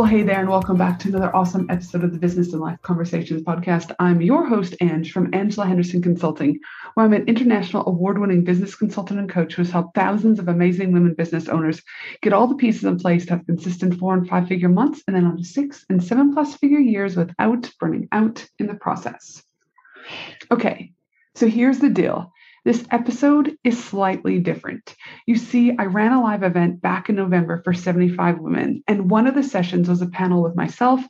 Well, hey there, and welcome back to another awesome episode of the Business and Life Conversations podcast. I'm your host, Ange, from Angela Henderson Consulting, where I'm an international award winning business consultant and coach who has helped thousands of amazing women business owners get all the pieces in place to have consistent four and five figure months and then on to six and seven plus figure years without burning out in the process. Okay, so here's the deal. This episode is slightly different. You see, I ran a live event back in November for 75 women, and one of the sessions was a panel with myself,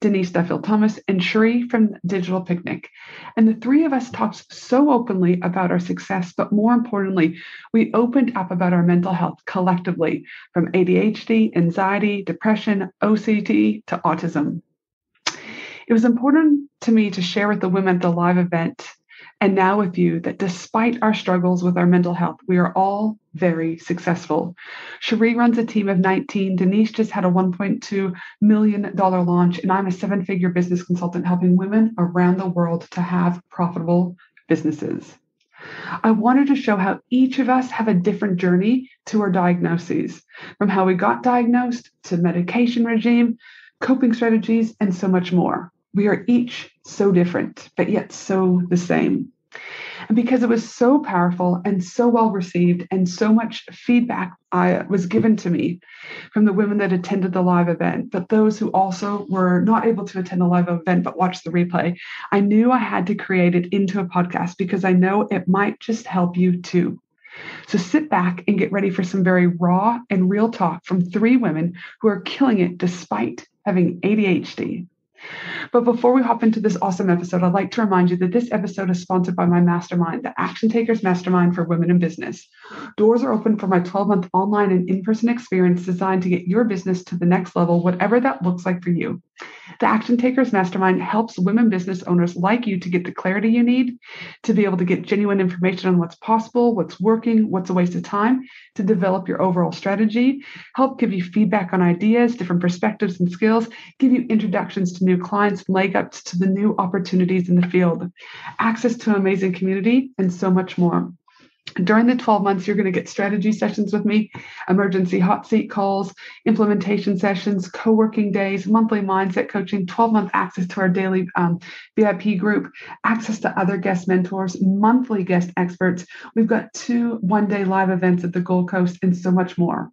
Denise Duffield Thomas, and Cherie from Digital Picnic. And the three of us talked so openly about our success, but more importantly, we opened up about our mental health collectively from ADHD, anxiety, depression, OCD to autism. It was important to me to share with the women at the live event and now with you that despite our struggles with our mental health, we are all very successful. Cherie runs a team of 19. Denise just had a $1.2 million launch, and I'm a seven figure business consultant helping women around the world to have profitable businesses. I wanted to show how each of us have a different journey to our diagnoses, from how we got diagnosed to medication regime, coping strategies, and so much more. We are each so different, but yet so the same. And because it was so powerful and so well received, and so much feedback I, was given to me from the women that attended the live event, but those who also were not able to attend the live event but watched the replay, I knew I had to create it into a podcast because I know it might just help you too. So sit back and get ready for some very raw and real talk from three women who are killing it despite having ADHD. But before we hop into this awesome episode, I'd like to remind you that this episode is sponsored by my mastermind, the Action Takers Mastermind for Women in Business. Doors are open for my 12 month online and in person experience designed to get your business to the next level, whatever that looks like for you. The Action Takers Mastermind helps women business owners like you to get the clarity you need, to be able to get genuine information on what's possible, what's working, what's a waste of time, to develop your overall strategy, help give you feedback on ideas, different perspectives and skills, give you introductions to new clients, leg ups to the new opportunities in the field, access to an amazing community, and so much more. During the 12 months, you're going to get strategy sessions with me, emergency hot seat calls, implementation sessions, co working days, monthly mindset coaching, 12 month access to our daily um, VIP group, access to other guest mentors, monthly guest experts. We've got two one day live events at the Gold Coast, and so much more.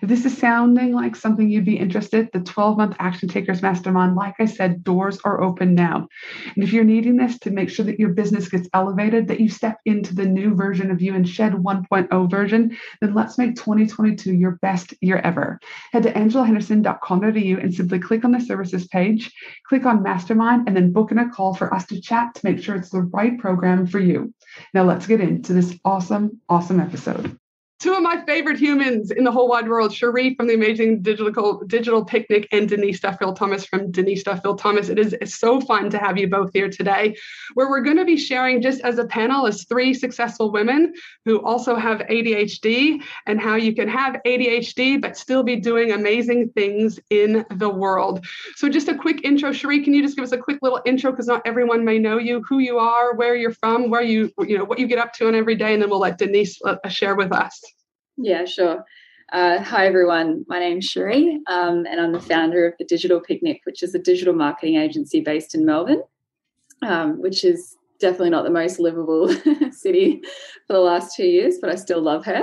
If this is sounding like something you'd be interested, the 12 month Action Takers Mastermind, like I said, doors are open now. And if you're needing this to make sure that your business gets elevated, that you step into the new version of you and shed 1.0 version, then let's make 2022 your best year ever. Head to angelahenderson.com.au and simply click on the services page, click on Mastermind, and then book in a call for us to chat to make sure it's the right program for you. Now let's get into this awesome, awesome episode two of my favorite humans in the whole wide world, Cherie from the amazing digital digital picnic and Denise Duffield Thomas from Denise Duffield Thomas. It is so fun to have you both here today, where we're going to be sharing just as a panel as three successful women who also have ADHD and how you can have ADHD but still be doing amazing things in the world. So just a quick intro, Cherie, can you just give us a quick little intro because not everyone may know you, who you are, where you're from, where you you know what you get up to on every day, and then we'll let Denise uh, share with us. Yeah, sure. Uh, hi, everyone. My name's Cherie, um, and I'm the founder of the Digital Picnic, which is a digital marketing agency based in Melbourne, um, which is definitely not the most livable city for the last two years, but I still love her.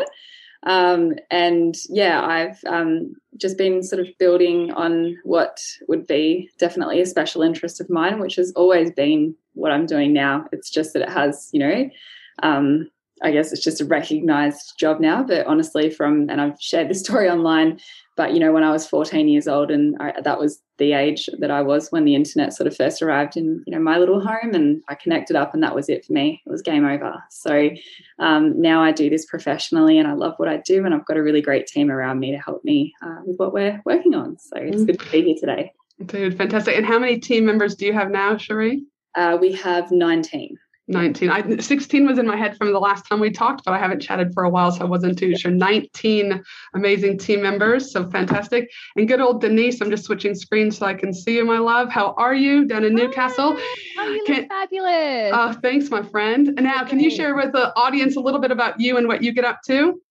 Um, and yeah, I've um, just been sort of building on what would be definitely a special interest of mine, which has always been what I'm doing now. It's just that it has, you know, um, I guess it's just a recognized job now. But honestly, from, and I've shared this story online, but you know, when I was 14 years old, and I, that was the age that I was when the internet sort of first arrived in, you know, my little home, and I connected up, and that was it for me. It was game over. So um, now I do this professionally, and I love what I do, and I've got a really great team around me to help me uh, with what we're working on. So it's mm. good to be here today. Dude, fantastic! And how many team members do you have now, Cherie? Uh, we have 19. 19. I, 16 was in my head from the last time we talked, but I haven't chatted for a while, so I wasn't too sure. 19 amazing team members, so fantastic. And good old Denise, I'm just switching screens so I can see you, my love. How are you down in Newcastle? Oh, you can, look fabulous. Uh, thanks, my friend. And now, can you share with the audience a little bit about you and what you get up to?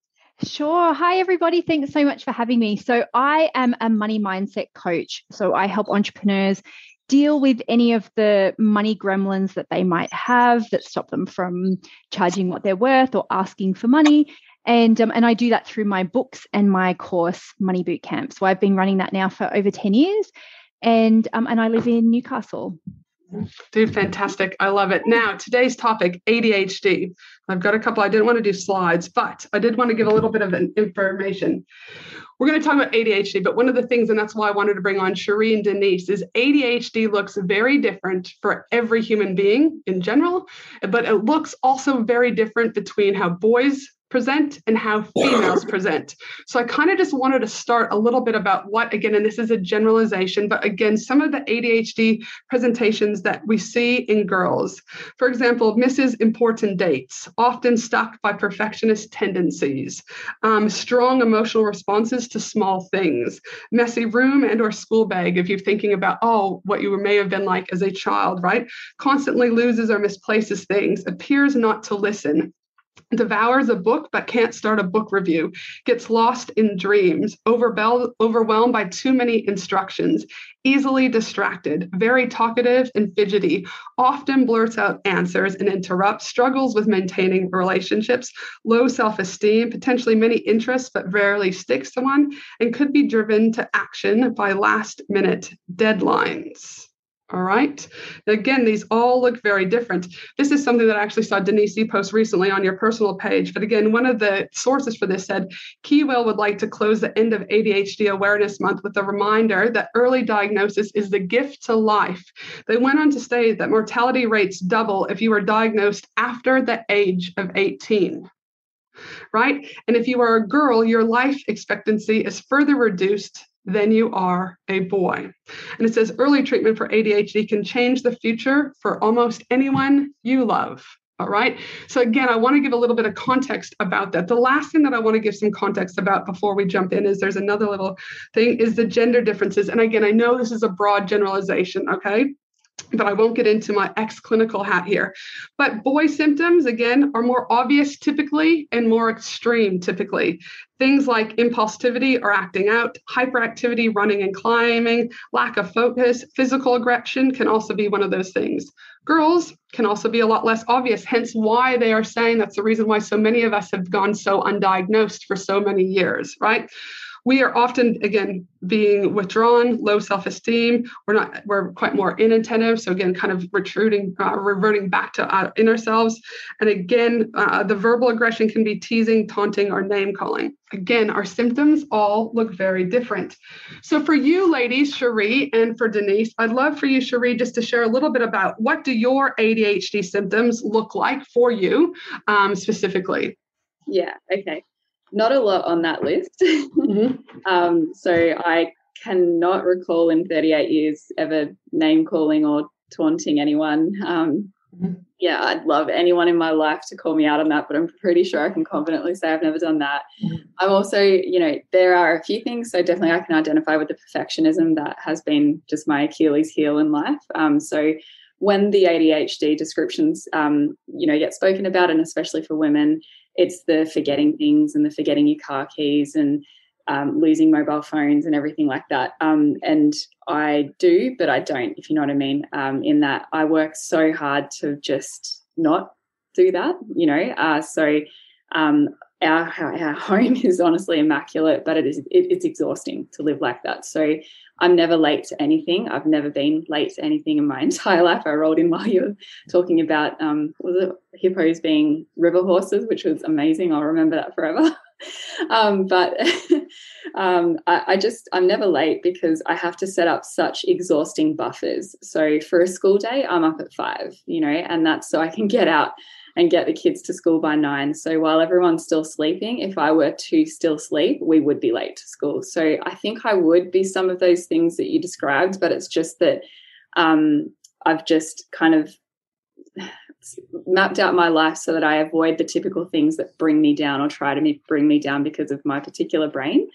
Sure. Hi, everybody. Thanks so much for having me. So, I am a money mindset coach. So, I help entrepreneurs deal with any of the money gremlins that they might have that stop them from charging what they're worth or asking for money. And, um, and I do that through my books and my course, Money Boot Camp. So I've been running that now for over 10 years. And, um, and I live in Newcastle. Dude, fantastic. I love it. Now, today's topic ADHD. I've got a couple, I didn't want to do slides, but I did want to give a little bit of information. We're going to talk about ADHD, but one of the things, and that's why I wanted to bring on Cherie and Denise, is ADHD looks very different for every human being in general, but it looks also very different between how boys present and how females present. So I kind of just wanted to start a little bit about what, again, and this is a generalization, but again, some of the ADHD presentations that we see in girls. For example, misses important dates, often stuck by perfectionist tendencies, um, strong emotional responses to small things, messy room and or school bag if you're thinking about, oh, what you may have been like as a child, right? Constantly loses or misplaces things, appears not to listen, devours a book but can't start a book review, gets lost in dreams, overwhelmed by too many instructions, easily distracted, very talkative and fidgety, often blurts out answers and interrupts, struggles with maintaining relationships, low self esteem, potentially many interests but rarely sticks to one, and could be driven to action by last minute deadlines. All right. Again, these all look very different. This is something that I actually saw Denise post recently on your personal page. But again, one of the sources for this said Keywell would like to close the end of ADHD Awareness Month with a reminder that early diagnosis is the gift to life. They went on to say that mortality rates double if you are diagnosed after the age of 18 right? And if you are a girl, your life expectancy is further reduced than you are a boy. And it says early treatment for ADHD can change the future for almost anyone you love. All right. So, again, I want to give a little bit of context about that. The last thing that I want to give some context about before we jump in is there's another little thing is the gender differences. And again, I know this is a broad generalization. Okay but I won't get into my ex clinical hat here. But boy symptoms, again, are more obvious typically and more extreme typically. Things like impulsivity or acting out, hyperactivity, running and climbing, lack of focus, physical aggression can also be one of those things. Girls can also be a lot less obvious, hence why they are saying that's the reason why so many of us have gone so undiagnosed for so many years, right? We are often again being withdrawn low self-esteem. We're not we're quite more inattentive. So again kind of retreating uh, reverting back to our inner selves. And again uh, the verbal aggression can be teasing taunting or name calling. Again our symptoms all look very different. So for you ladies cherie and for denise i'd love for you cherie just to share a little bit about what do your adhd symptoms look like for you um, specifically? Yeah okay not a lot on that list. Mm-hmm. um, so I cannot recall in 38 years ever name calling or taunting anyone. Um, mm-hmm. Yeah, I'd love anyone in my life to call me out on that, but I'm pretty sure I can confidently say I've never done that. Mm-hmm. I'm also, you know, there are a few things. So definitely I can identify with the perfectionism that has been just my Achilles heel in life. Um, so when the ADHD descriptions, um, you know, get spoken about, and especially for women, it's the forgetting things and the forgetting your car keys and um, losing mobile phones and everything like that. Um, and I do, but I don't, if you know what I mean. Um, in that I work so hard to just not do that, you know. Uh, so, um, our, our home is honestly immaculate, but it is it, it's exhausting to live like that. So I'm never late to anything. I've never been late to anything in my entire life. I rolled in while you were talking about um, was it hippos being river horses, which was amazing. I'll remember that forever. um, but um, I, I, just I'm never late because I have to set up such exhausting buffers. So for a school day, I'm up at five, you know, and that's so I can get out and get the kids to school by nine. So while everyone's still sleeping, if I were to still sleep, we would be late to school. So I think I would be some of those things that you described, but it's just that um, I've just kind of mapped out my life so that I avoid the typical things that bring me down or try to bring me down because of my particular brain.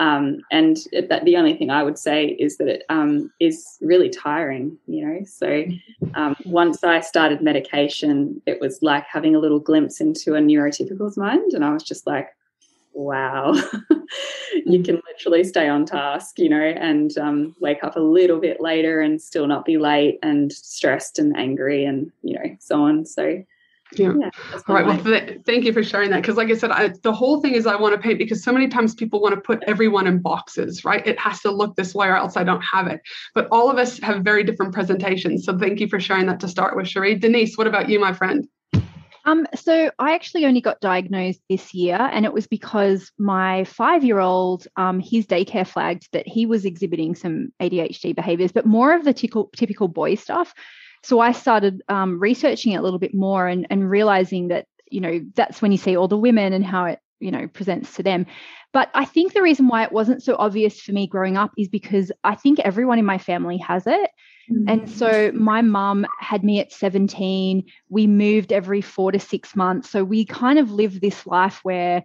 Um, and that the only thing I would say is that it um, is really tiring, you know. So um, once I started medication, it was like having a little glimpse into a neurotypical's mind, and I was just like, wow, you can literally stay on task, you know, and um, wake up a little bit later and still not be late and stressed and angry and, you know, so on. So, yeah. yeah All right. Well, th- thank you for sharing that. Because, like I said, I, the whole thing is I want to paint because so many times people want to put everyone in boxes, right? It has to look this way or else I don't have it. But all of us have very different presentations. So, thank you for sharing that to start with, Cherie. Denise, what about you, my friend? Um, so I actually only got diagnosed this year, and it was because my five-year-old, um, his daycare flagged that he was exhibiting some ADHD behaviors, but more of the typical, typical boy stuff. So I started um, researching it a little bit more and, and realizing that you know that's when you see all the women and how it you know presents to them. But I think the reason why it wasn't so obvious for me growing up is because I think everyone in my family has it. And so my mum had me at 17. We moved every four to six months. So we kind of lived this life where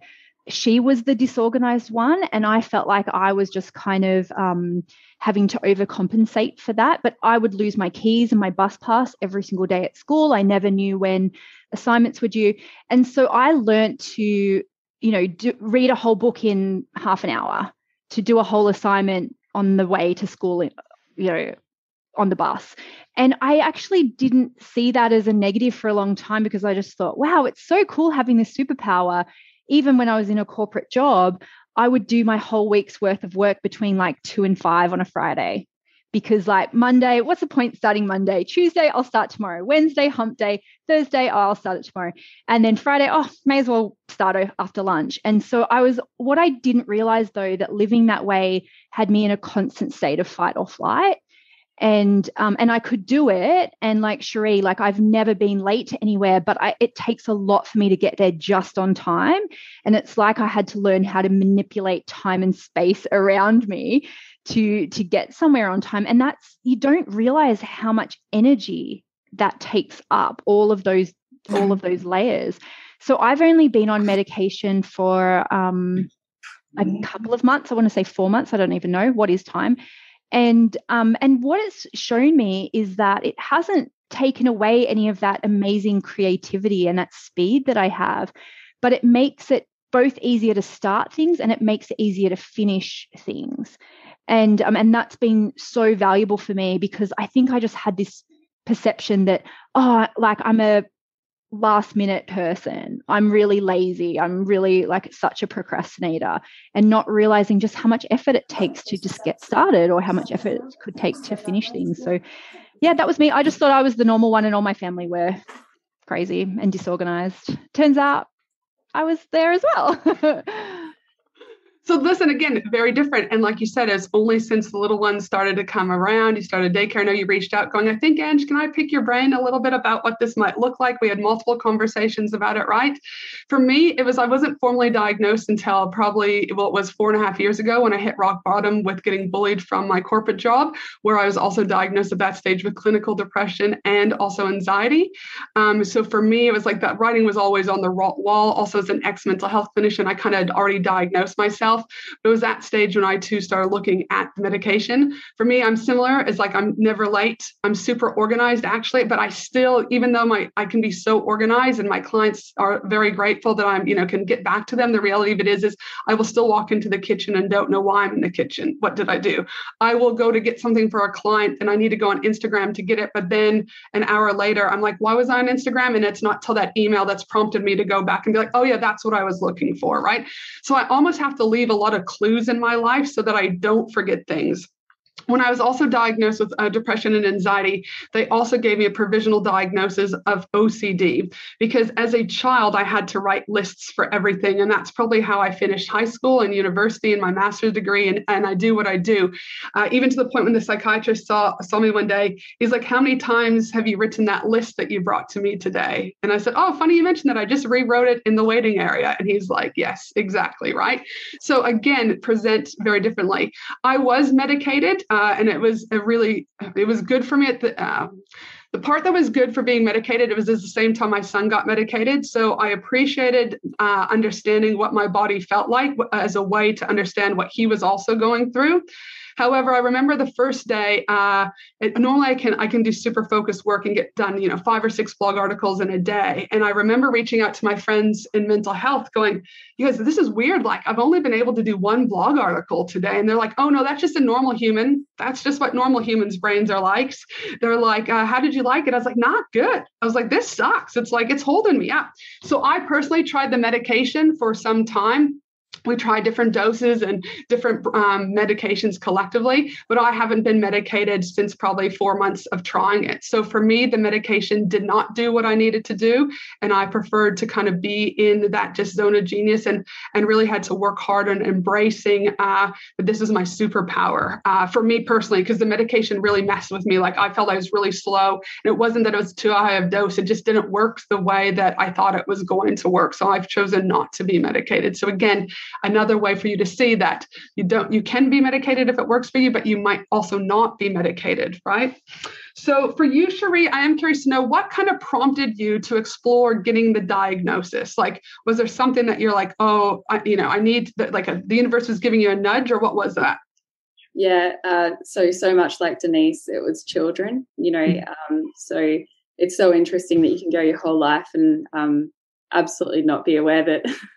she was the disorganized one. And I felt like I was just kind of um, having to overcompensate for that. But I would lose my keys and my bus pass every single day at school. I never knew when assignments were due. And so I learned to, you know, do, read a whole book in half an hour, to do a whole assignment on the way to school, you know, on the bus. And I actually didn't see that as a negative for a long time because I just thought, wow, it's so cool having this superpower. Even when I was in a corporate job, I would do my whole week's worth of work between like two and five on a Friday. Because, like Monday, what's the point starting Monday? Tuesday, I'll start tomorrow. Wednesday, hump day. Thursday, oh, I'll start it tomorrow. And then Friday, oh, may as well start after lunch. And so I was, what I didn't realize though, that living that way had me in a constant state of fight or flight and um, and I could do it. And like Cherie, like I've never been late to anywhere, but I, it takes a lot for me to get there just on time. And it's like I had to learn how to manipulate time and space around me to to get somewhere on time. And that's you don't realize how much energy that takes up all of those all of those layers. So I've only been on medication for um, a couple of months. I want to say four months. I don't even know what is time and um, and what it's shown me is that it hasn't taken away any of that amazing creativity and that speed that I have, but it makes it both easier to start things and it makes it easier to finish things. And um, and that's been so valuable for me because I think I just had this perception that oh like I'm a last minute person. I'm really lazy. I'm really like such a procrastinator and not realizing just how much effort it takes to just get started or how much effort it could take to finish things. So, yeah, that was me. I just thought I was the normal one and all my family were crazy and disorganized. Turns out I was there as well. So listen again, very different. And like you said, it's only since the little ones started to come around, you started daycare. I know you reached out going, I think, Ange, can I pick your brain a little bit about what this might look like? We had multiple conversations about it, right? For me, it was I wasn't formally diagnosed until probably well, it was four and a half years ago when I hit rock bottom with getting bullied from my corporate job, where I was also diagnosed at that stage with clinical depression and also anxiety. Um, so for me, it was like that writing was always on the wall. Also, as an ex mental health clinician, I kind of already diagnosed myself health. But it was that stage when I too started looking at medication. For me, I'm similar. It's like I'm never late. I'm super organized actually, but I still, even though my I can be so organized and my clients are very grateful that I'm, you know, can get back to them. The reality of it is, is I will still walk into the kitchen and don't know why I'm in the kitchen. What did I do? I will go to get something for a client and I need to go on Instagram to get it. But then an hour later, I'm like, why was I on Instagram? And it's not till that email that's prompted me to go back and be like, oh yeah, that's what I was looking for. Right. So I almost have to leave a lot of clues in my life so that I don't forget things when I was also diagnosed with uh, depression and anxiety, they also gave me a provisional diagnosis of OCD because as a child, I had to write lists for everything. And that's probably how I finished high school and university and my master's degree. And, and I do what I do. Uh, even to the point when the psychiatrist saw, saw me one day, he's like, How many times have you written that list that you brought to me today? And I said, Oh, funny you mentioned that. I just rewrote it in the waiting area. And he's like, Yes, exactly. Right. So again, present very differently. I was medicated uh, and it was a really it was good for me at the uh, the part that was good for being medicated it was at the same time my son got medicated. So i appreciated uh, understanding what my body felt like as a way to understand what he was also going through However, I remember the first day. Uh, it, normally, I can I can do super focused work and get done, you know, five or six blog articles in a day. And I remember reaching out to my friends in mental health, going, "You guys, this is weird. Like, I've only been able to do one blog article today." And they're like, "Oh no, that's just a normal human. That's just what normal humans' brains are like." They're like, uh, "How did you like it?" I was like, "Not good." I was like, "This sucks. It's like it's holding me up." So I personally tried the medication for some time we try different doses and different um, medications collectively, but I haven't been medicated since probably four months of trying it. So for me, the medication did not do what I needed to do, and I preferred to kind of be in that just zone of genius and and really had to work hard on embracing uh, that this is my superpower uh, for me personally because the medication really messed with me. Like I felt I was really slow, and it wasn't that it was too high of dose; it just didn't work the way that I thought it was going to work. So I've chosen not to be medicated. So again another way for you to see that. You don't you can be medicated if it works for you but you might also not be medicated right? So for you cherie i am curious to know what kind of prompted you to explore getting the diagnosis? Like was there something that you're like oh I, you know i need the, like a, the universe was giving you a nudge or what was that? Yeah uh, so so much like denise it was children you know mm-hmm. um, so it's so interesting that you can go your whole life and um, absolutely not be aware that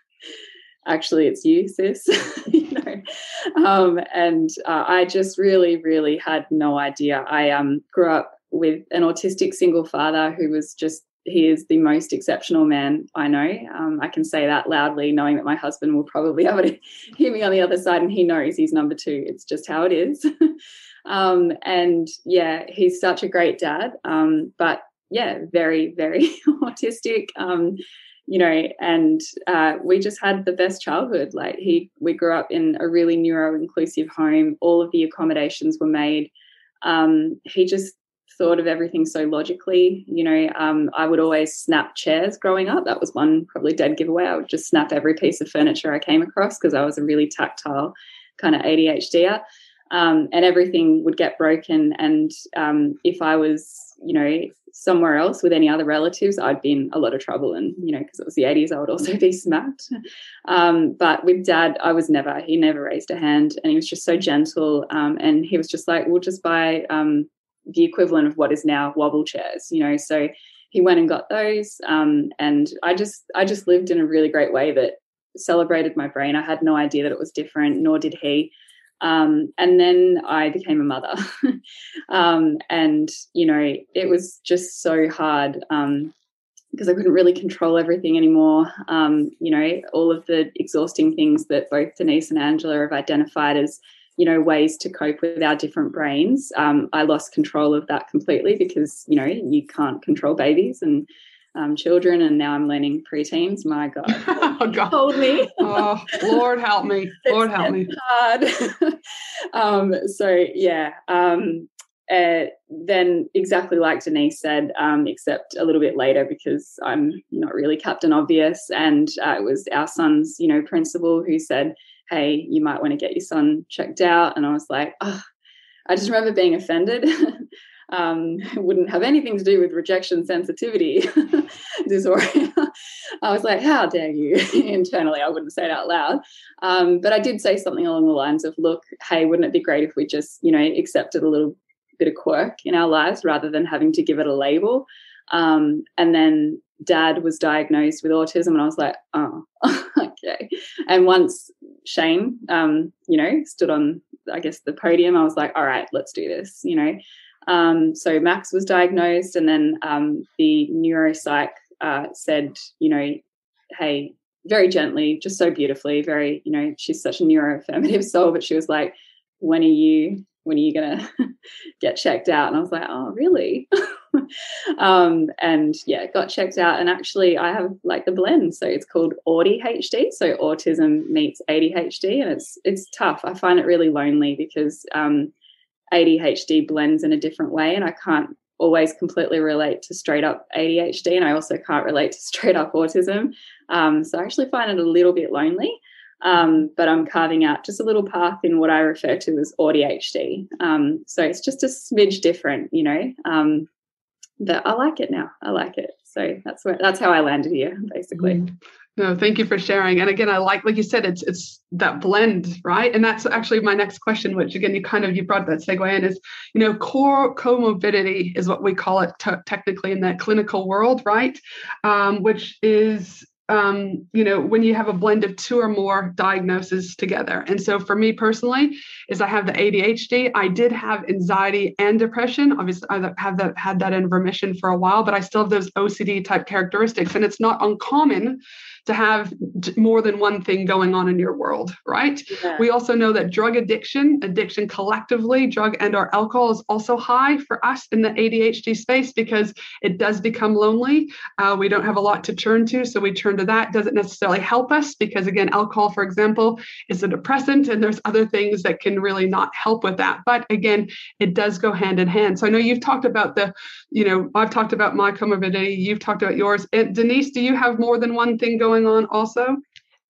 actually it's you sis you know um, and uh, i just really really had no idea i um, grew up with an autistic single father who was just he is the most exceptional man I know. Um, I can say that loudly, knowing that my husband will probably to hear me on the other side, and he knows he's number two. It's just how it is. um, and yeah, he's such a great dad, um, but yeah, very, very autistic. You know, and uh, we just had the best childhood. Like he, we grew up in a really neuro inclusive home. All of the accommodations were made. Um, he just thought of everything so logically. You know, um, I would always snap chairs growing up. That was one probably dead giveaway. I would just snap every piece of furniture I came across because I was a really tactile kind of ADHDer. Um, and everything would get broken. And um, if I was, you know, somewhere else with any other relatives, I'd be in a lot of trouble. And, you know, because it was the 80s, I would also be smacked. Um, but with dad, I was never, he never raised a hand and he was just so gentle. Um, and he was just like, we'll just buy um, the equivalent of what is now wobble chairs, you know. So he went and got those. Um, and I just, I just lived in a really great way that celebrated my brain. I had no idea that it was different, nor did he. Um, and then I became a mother. um, and, you know, it was just so hard um, because I couldn't really control everything anymore. Um, you know, all of the exhausting things that both Denise and Angela have identified as, you know, ways to cope with our different brains. Um, I lost control of that completely because, you know, you can't control babies and um, children, and now I'm learning preteens. My God, oh, God. hold me. oh, Lord help me. Lord help me. Hard. um, so yeah. Um, uh, then exactly like Denise said, um, except a little bit later because I'm not really Captain Obvious, and uh, it was our son's, you know, principal who said, "Hey, you might want to get your son checked out," and I was like, oh, I just remember being offended. Um, wouldn't have anything to do with rejection sensitivity disorder. I was like, how dare you? Internally, I wouldn't say it out loud. Um, but I did say something along the lines of, look, hey, wouldn't it be great if we just, you know, accepted a little bit of quirk in our lives rather than having to give it a label? Um, and then dad was diagnosed with autism, and I was like, oh, okay. And once Shane, um, you know, stood on, I guess, the podium, I was like, all right, let's do this, you know. Um, so Max was diagnosed, and then um, the neuropsych uh, said, you know, hey, very gently, just so beautifully, very, you know, she's such a neuroaffirmative soul, but she was like, when are you when are you gonna get checked out? And I was like, oh, really? um, and yeah, got checked out. And actually, I have like the blend, so it's called AUDHD, so autism meets ADHD, and it's it's tough. I find it really lonely because um, ADHD blends in a different way, and I can't always completely relate to straight up ADHD, and I also can't relate to straight up autism. Um, so I actually find it a little bit lonely. Um, but I'm carving out just a little path in what I refer to as ADHD. Um, so it's just a smidge different, you know. Um, but I like it now. I like it. So that's where that's how I landed here, basically. No, thank you for sharing. And again, I like, like you said, it's it's that blend, right? And that's actually my next question, which again, you kind of you brought that segue in is, you know, core comorbidity is what we call it t- technically in that clinical world, right? Um, which is um, you know, when you have a blend of two or more diagnoses together. And so for me personally, is I have the ADHD. I did have anxiety and depression. Obviously, I have that had that in remission for a while, but I still have those OCD type characteristics. And it's not uncommon to have more than one thing going on in your world, right? Yeah. We also know that drug addiction, addiction collectively, drug and or alcohol is also high for us in the ADHD space because it does become lonely. Uh, we don't have a lot to turn to, so we turn to that. Doesn't necessarily help us because again, alcohol, for example, is a depressant, and there's other things that can really not help with that. But again, it does go hand in hand. So I know you've talked about the, you know, I've talked about my comorbidity, you've talked about yours. And Denise, do you have more than one thing going going on also?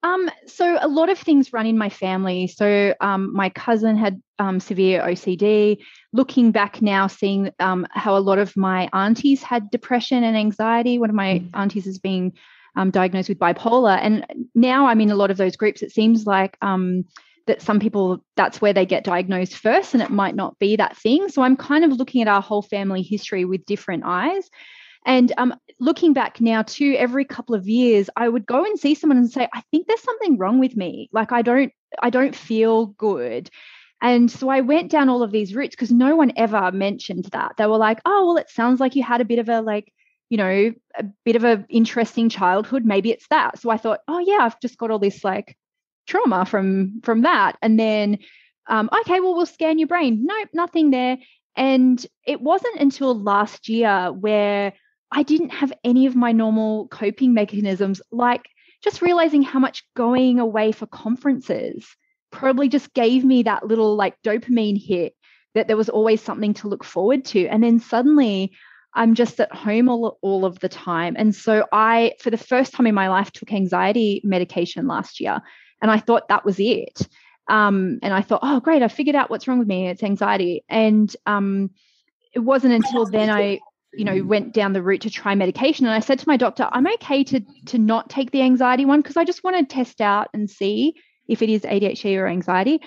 Um, so a lot of things run in my family. So um, my cousin had um, severe OCD. Looking back now, seeing um, how a lot of my aunties had depression and anxiety. One of my mm. aunties is being um, diagnosed with bipolar, and now I'm in a lot of those groups. It seems like um, that some people that's where they get diagnosed first, and it might not be that thing. So I'm kind of looking at our whole family history with different eyes. And um, looking back now too, every couple of years, I would go and see someone and say, I think there's something wrong with me. Like I don't, I don't feel good. And so I went down all of these routes because no one ever mentioned that. They were like, oh, well, it sounds like you had a bit of a like, you know, a bit of a interesting childhood. Maybe it's that. So I thought, oh yeah, I've just got all this like trauma from from that. And then um, okay, well, we'll scan your brain. Nope, nothing there. And it wasn't until last year where I didn't have any of my normal coping mechanisms, like just realizing how much going away for conferences probably just gave me that little like dopamine hit that there was always something to look forward to. And then suddenly I'm just at home all, all of the time. And so I, for the first time in my life, took anxiety medication last year. And I thought that was it. Um, and I thought, oh, great, I figured out what's wrong with me. It's anxiety. And um, it wasn't until then I you know went down the route to try medication. And i said to my doctor i'm okay to to not take the anxiety one because i just want to test out and see if it is adhd or anxiety.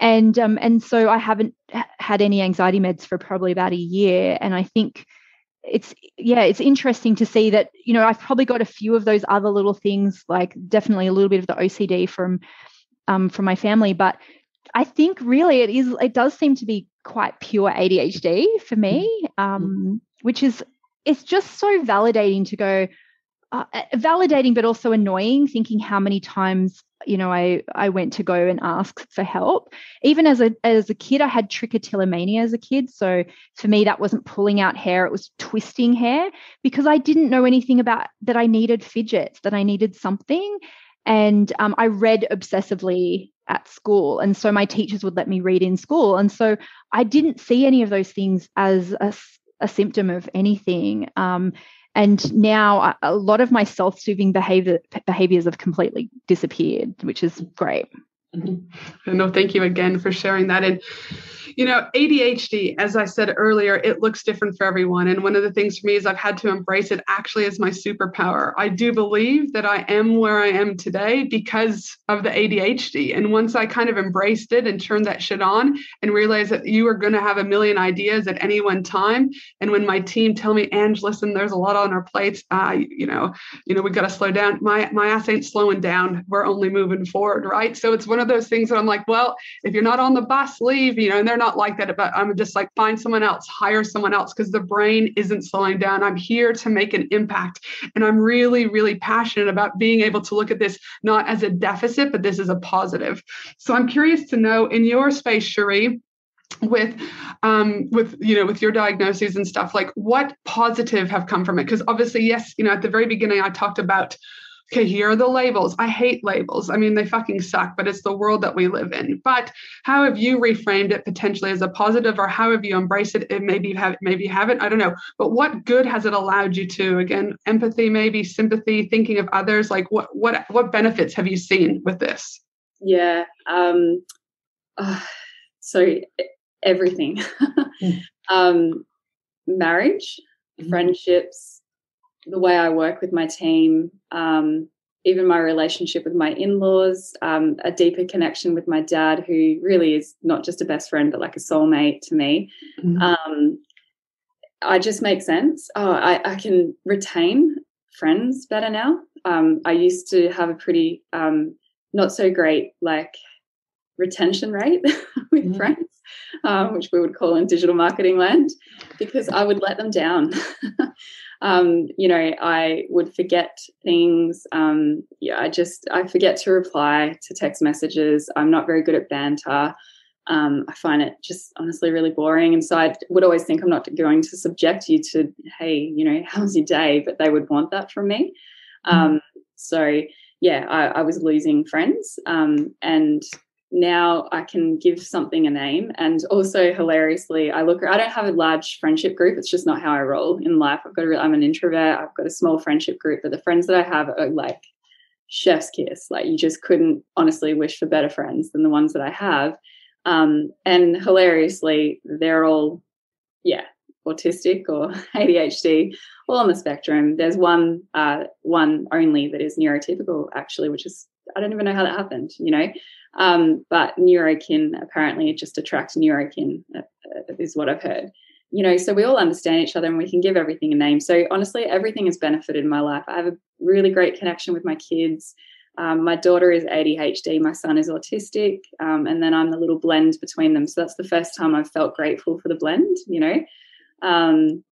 And um and so i haven't had any anxiety meds for probably about a year. And i think it's yeah it's interesting to see that you know i've probably got a few of those other little things like definitely a little bit of the ocd from um from my family but i think really it is it does seem to be quite pure adhd for me mm-hmm. um which is it's just so validating to go uh, uh, validating but also annoying thinking how many times you know I I went to go and ask for help. Even as a as a kid I had trichotillomania as a kid so for me that wasn't pulling out hair it was twisting hair because I didn't know anything about that I needed fidgets that I needed something and um, I read obsessively at school and so my teachers would let me read in school and so I didn't see any of those things as a a symptom of anything. Um, and now a lot of my self-soothing behavior behaviors have completely disappeared, which is great. Mm-hmm. No, thank you again for sharing that. And you know, ADHD, as I said earlier, it looks different for everyone. And one of the things for me is I've had to embrace it actually as my superpower. I do believe that I am where I am today because of the ADHD. And once I kind of embraced it and turned that shit on and realized that you are going to have a million ideas at any one time. And when my team tell me, Ange, listen, there's a lot on our plates, uh, you know, you know, we got to slow down. My my ass ain't slowing down. We're only moving forward, right? So it's one of those things that I'm like, well, if you're not on the bus, leave, you know, and they're not like that, but I'm just like, find someone else, hire someone else, because the brain isn't slowing down. I'm here to make an impact. And I'm really, really passionate about being able to look at this not as a deficit, but this is a positive. So I'm curious to know in your space, Cherie, with um with you know with your diagnoses and stuff like what positive have come from it because obviously yes you know at the very beginning i talked about okay, here are the labels. I hate labels. I mean, they fucking suck, but it's the world that we live in. But how have you reframed it potentially as a positive, or how have you embraced it? And maybe have maybe you haven't. I don't know. But what good has it allowed you to? Again, empathy, maybe sympathy, thinking of others. Like what what what benefits have you seen with this? Yeah. Um, uh, so everything. mm. um, marriage, mm-hmm. friendships the way I work with my team, um, even my relationship with my in laws, um, a deeper connection with my dad, who really is not just a best friend, but like a soulmate to me. Mm-hmm. Um, I just make sense. Oh, I, I, can retain friends better now. Um, I used to have a pretty um, not so great like retention rate with mm-hmm. friends, um, which we would call in digital marketing land, because I would let them down. um, you know, I would forget things. Um, yeah, I just I forget to reply to text messages. I'm not very good at banter. Um, I find it just honestly really boring. And so I would always think I'm not going to subject you to, hey, you know, how's your day? But they would want that from me. Mm-hmm. Um, so yeah, I, I, was losing friends, um, and now I can give something a name. And also hilariously, I look, I don't have a large friendship group. It's just not how I roll in life. I've got I'm an introvert. I've got a small friendship group, but the friends that I have are like chef's kiss. Like you just couldn't honestly wish for better friends than the ones that I have. Um, and hilariously, they're all, yeah, autistic or ADHD, all on the spectrum. There's one, uh, one only that is neurotypical actually, which is I don't even know how that happened, you know. Um, but neurokin apparently just attracts neurokin, uh, uh, is what I've heard. You know, so we all understand each other and we can give everything a name. So honestly, everything has benefited my life. I have a really great connection with my kids. Um, my daughter is ADHD, my son is autistic, um, and then I'm the little blend between them. So that's the first time I've felt grateful for the blend, you know. Um,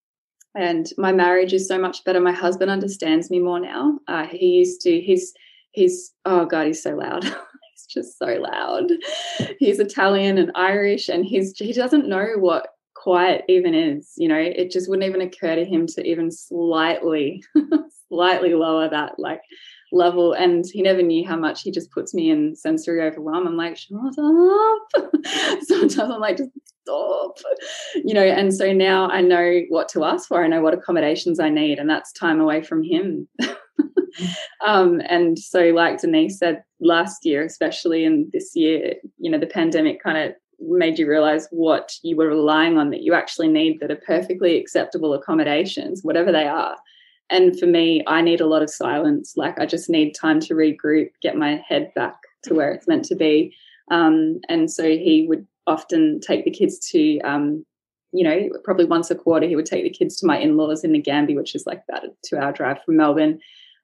and my marriage is so much better. My husband understands me more now. Uh, he used to, he's he's oh god he's so loud. He's just so loud. He's italian and irish and he's he doesn't know what quiet even is you know? It just wouldn't even occur to him to even slightly slightly lower that like level and he never knew how much he just puts me in sensory overwhelm. I'm like shut up. Sometimes i'm like just stop. You know and so now i know what to ask for. I know what accommodations i need and that's time away from him um, and so, like Denise said last year, especially in this year, you know, the pandemic kind of made you realize what you were relying on that you actually need that are perfectly acceptable accommodations, whatever they are. And for me, I need a lot of silence. Like, I just need time to regroup, get my head back to where it's meant to be. Um, and so, he would often take the kids to um, you know, probably once a quarter, he would take the kids to my in laws in the Gambie, which is like about a two hour drive from Melbourne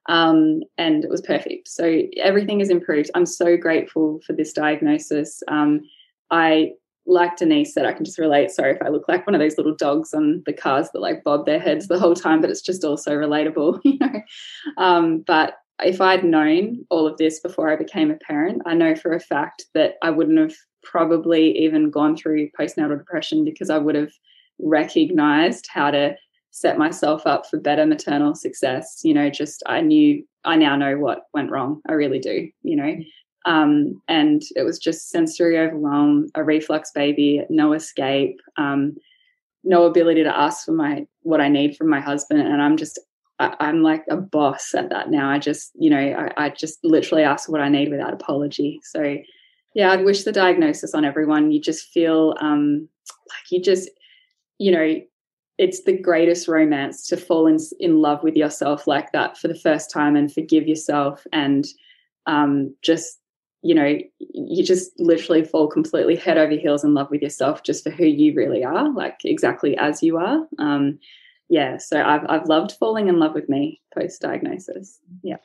um, and it was perfect. So everything is improved. I'm so grateful for this diagnosis. Um, I, like Denise said, I can just relate. Sorry if I look like one of those little dogs on the cars that like bob their heads the whole time, but it's just also relatable, you know. Um, but if I'd known all of this before I became a parent, I know for a fact that I wouldn't have probably even gone through postnatal depression because I would have recognized how to set myself up for better maternal success. You know, just I knew I now know what went wrong. I really do, you know. Um, and it was just sensory overwhelm, a reflux baby, no escape, um, no ability to ask for my what I need from my husband. And I'm just I, am like a boss at that now. I just, you know, I, I just literally ask what I need without apology. So Yeah, I'd wish the diagnosis on everyone. You just feel um, like you just, you know, it's the greatest romance to fall in, in love with yourself like that for the first time and forgive yourself and um, just you know you just literally fall completely head over heels in love with yourself just for who you really are like exactly as you are. Um, yeah so I've, I've loved falling in love with me post diagnosis yeah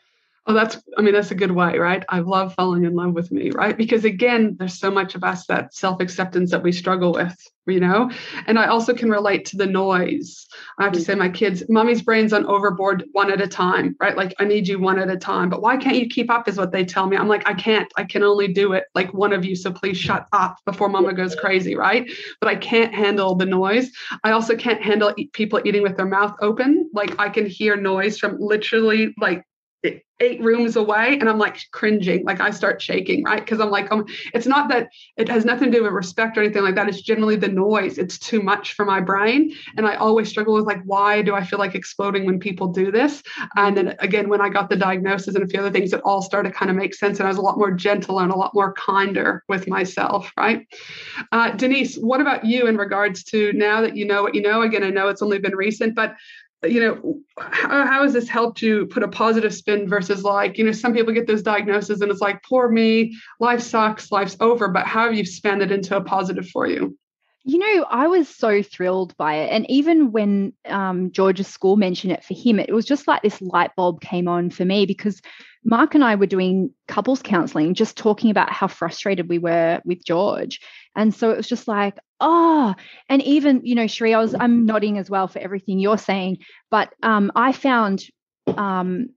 Oh, that's, I mean, that's a good way, right? I love falling in love with me, right? Because again, there's so much of us that self acceptance that we struggle with, you know? And I also can relate to the noise. I have to say, mm-hmm. my kids, mommy's brain's on overboard one at a time, right? Like, I need you one at a time. But why can't you keep up, is what they tell me. I'm like, I can't, I can only do it like one of you. So please shut up before mama goes crazy, right? But I can't handle the noise. I also can't handle people eating with their mouth open. Like, I can hear noise from literally like eight rooms away and i'm like cringing. Like i start shaking right? Because i'm like um, it's not that it has nothing to do with respect or anything like that. It's generally the noise. It's too much for my brain. And i always struggle with like why do i feel like exploding when people do this? And then again when i got the diagnosis and a few other things it all started to kind of make sense and i was a lot more gentle and a lot more kinder with myself right? Uh, denise what about you in regards to now that you know what you know? Again i know it's only been recent but you know how, how has this helped you put a positive spin versus like you know some people get those diagnoses and it's like poor me life sucks life's over but how have you spun it into a positive for you you know, I was so thrilled by it. And even when um, George's school mentioned it for him, it was just like this light bulb came on for me because Mark and I were doing couples counseling, just talking about how frustrated we were with George. And so it was just like, oh, and even, you know, Cherie, I was, I'm nodding as well for everything you're saying. But um, I found um,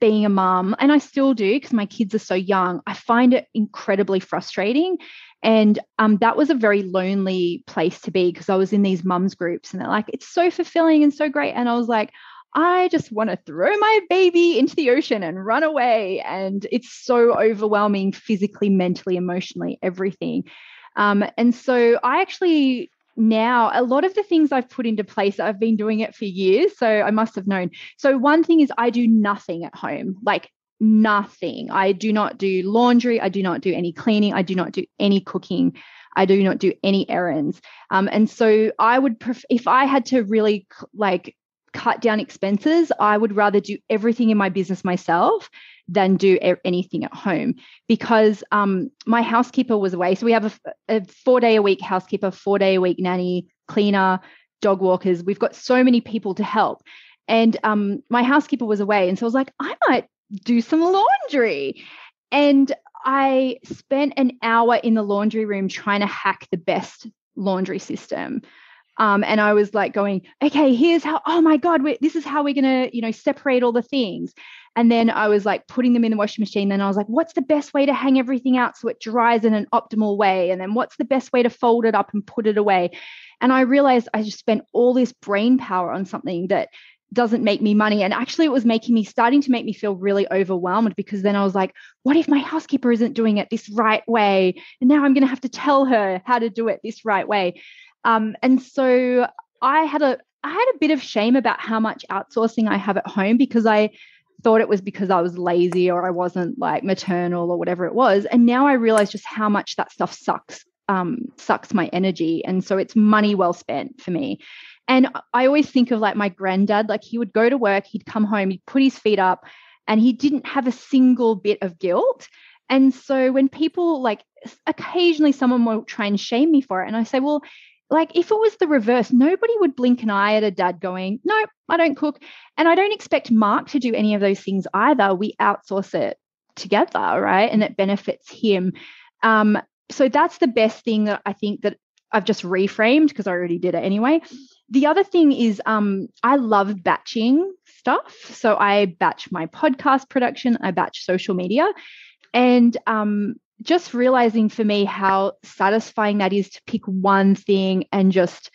being a mom, and I still do because my kids are so young, I find it incredibly frustrating. And um, that was a very lonely place to be because I was in these mums groups and they're like, it's so fulfilling and so great. And I was like, I just want to throw my baby into the ocean and run away. And it's so overwhelming physically, mentally, emotionally, everything. Um, and so I actually now a lot of the things I've put into place, I've been doing it for years. So I must have known. So one thing is I do nothing at home, like nothing. I do not do laundry. I do not do any cleaning. I do not do any cooking. I do not do any errands. Um, and so I would, pref- if I had to really like cut down expenses, I would rather do everything in my business myself than do anything at home because um, my housekeeper was away. So we have a, a four day a week housekeeper, four day a week nanny, cleaner, dog walkers. We've got so many people to help. And um, my housekeeper was away. And so I was like, I might do some laundry. And I spent an hour in the laundry room trying to hack the best laundry system. Um, and I was like going, okay, here's how, oh my God, this is how we're going to, you know, separate all the things. And then I was like putting them in the washing machine. Then I was like, what's the best way to hang everything out so it dries in an optimal way? And then what's the best way to fold it up and put it away? And I realized I just spent all this brain power on something that doesn't make me money. And actually, it was making me starting to make me feel really overwhelmed because then I was like, what if my housekeeper isn't doing it this right way? And now I'm going to have to tell her how to do it this right way. Um, and so I had a I had a bit of shame about how much outsourcing I have at home because I thought it was because I was lazy or I wasn't like maternal or whatever it was. And now I realize just how much that stuff sucks um, sucks my energy. And so it's money well spent for me. And I always think of like my granddad, like he would go to work, he'd come home, he'd put his feet up, and he didn't have a single bit of guilt. And so when people like occasionally someone will try and shame me for it, and I say, well, like if it was the reverse, nobody would blink an eye at a dad going, No, I don't cook. And I don't expect Mark to do any of those things either. We outsource it together, right? And it benefits him. Um, so that's the best thing that I think that I've just reframed because I already did it anyway. The other thing is um, I love batching stuff. So I batch my podcast production, I batch social media. And um, just realizing for me how satisfying that is to pick one thing and just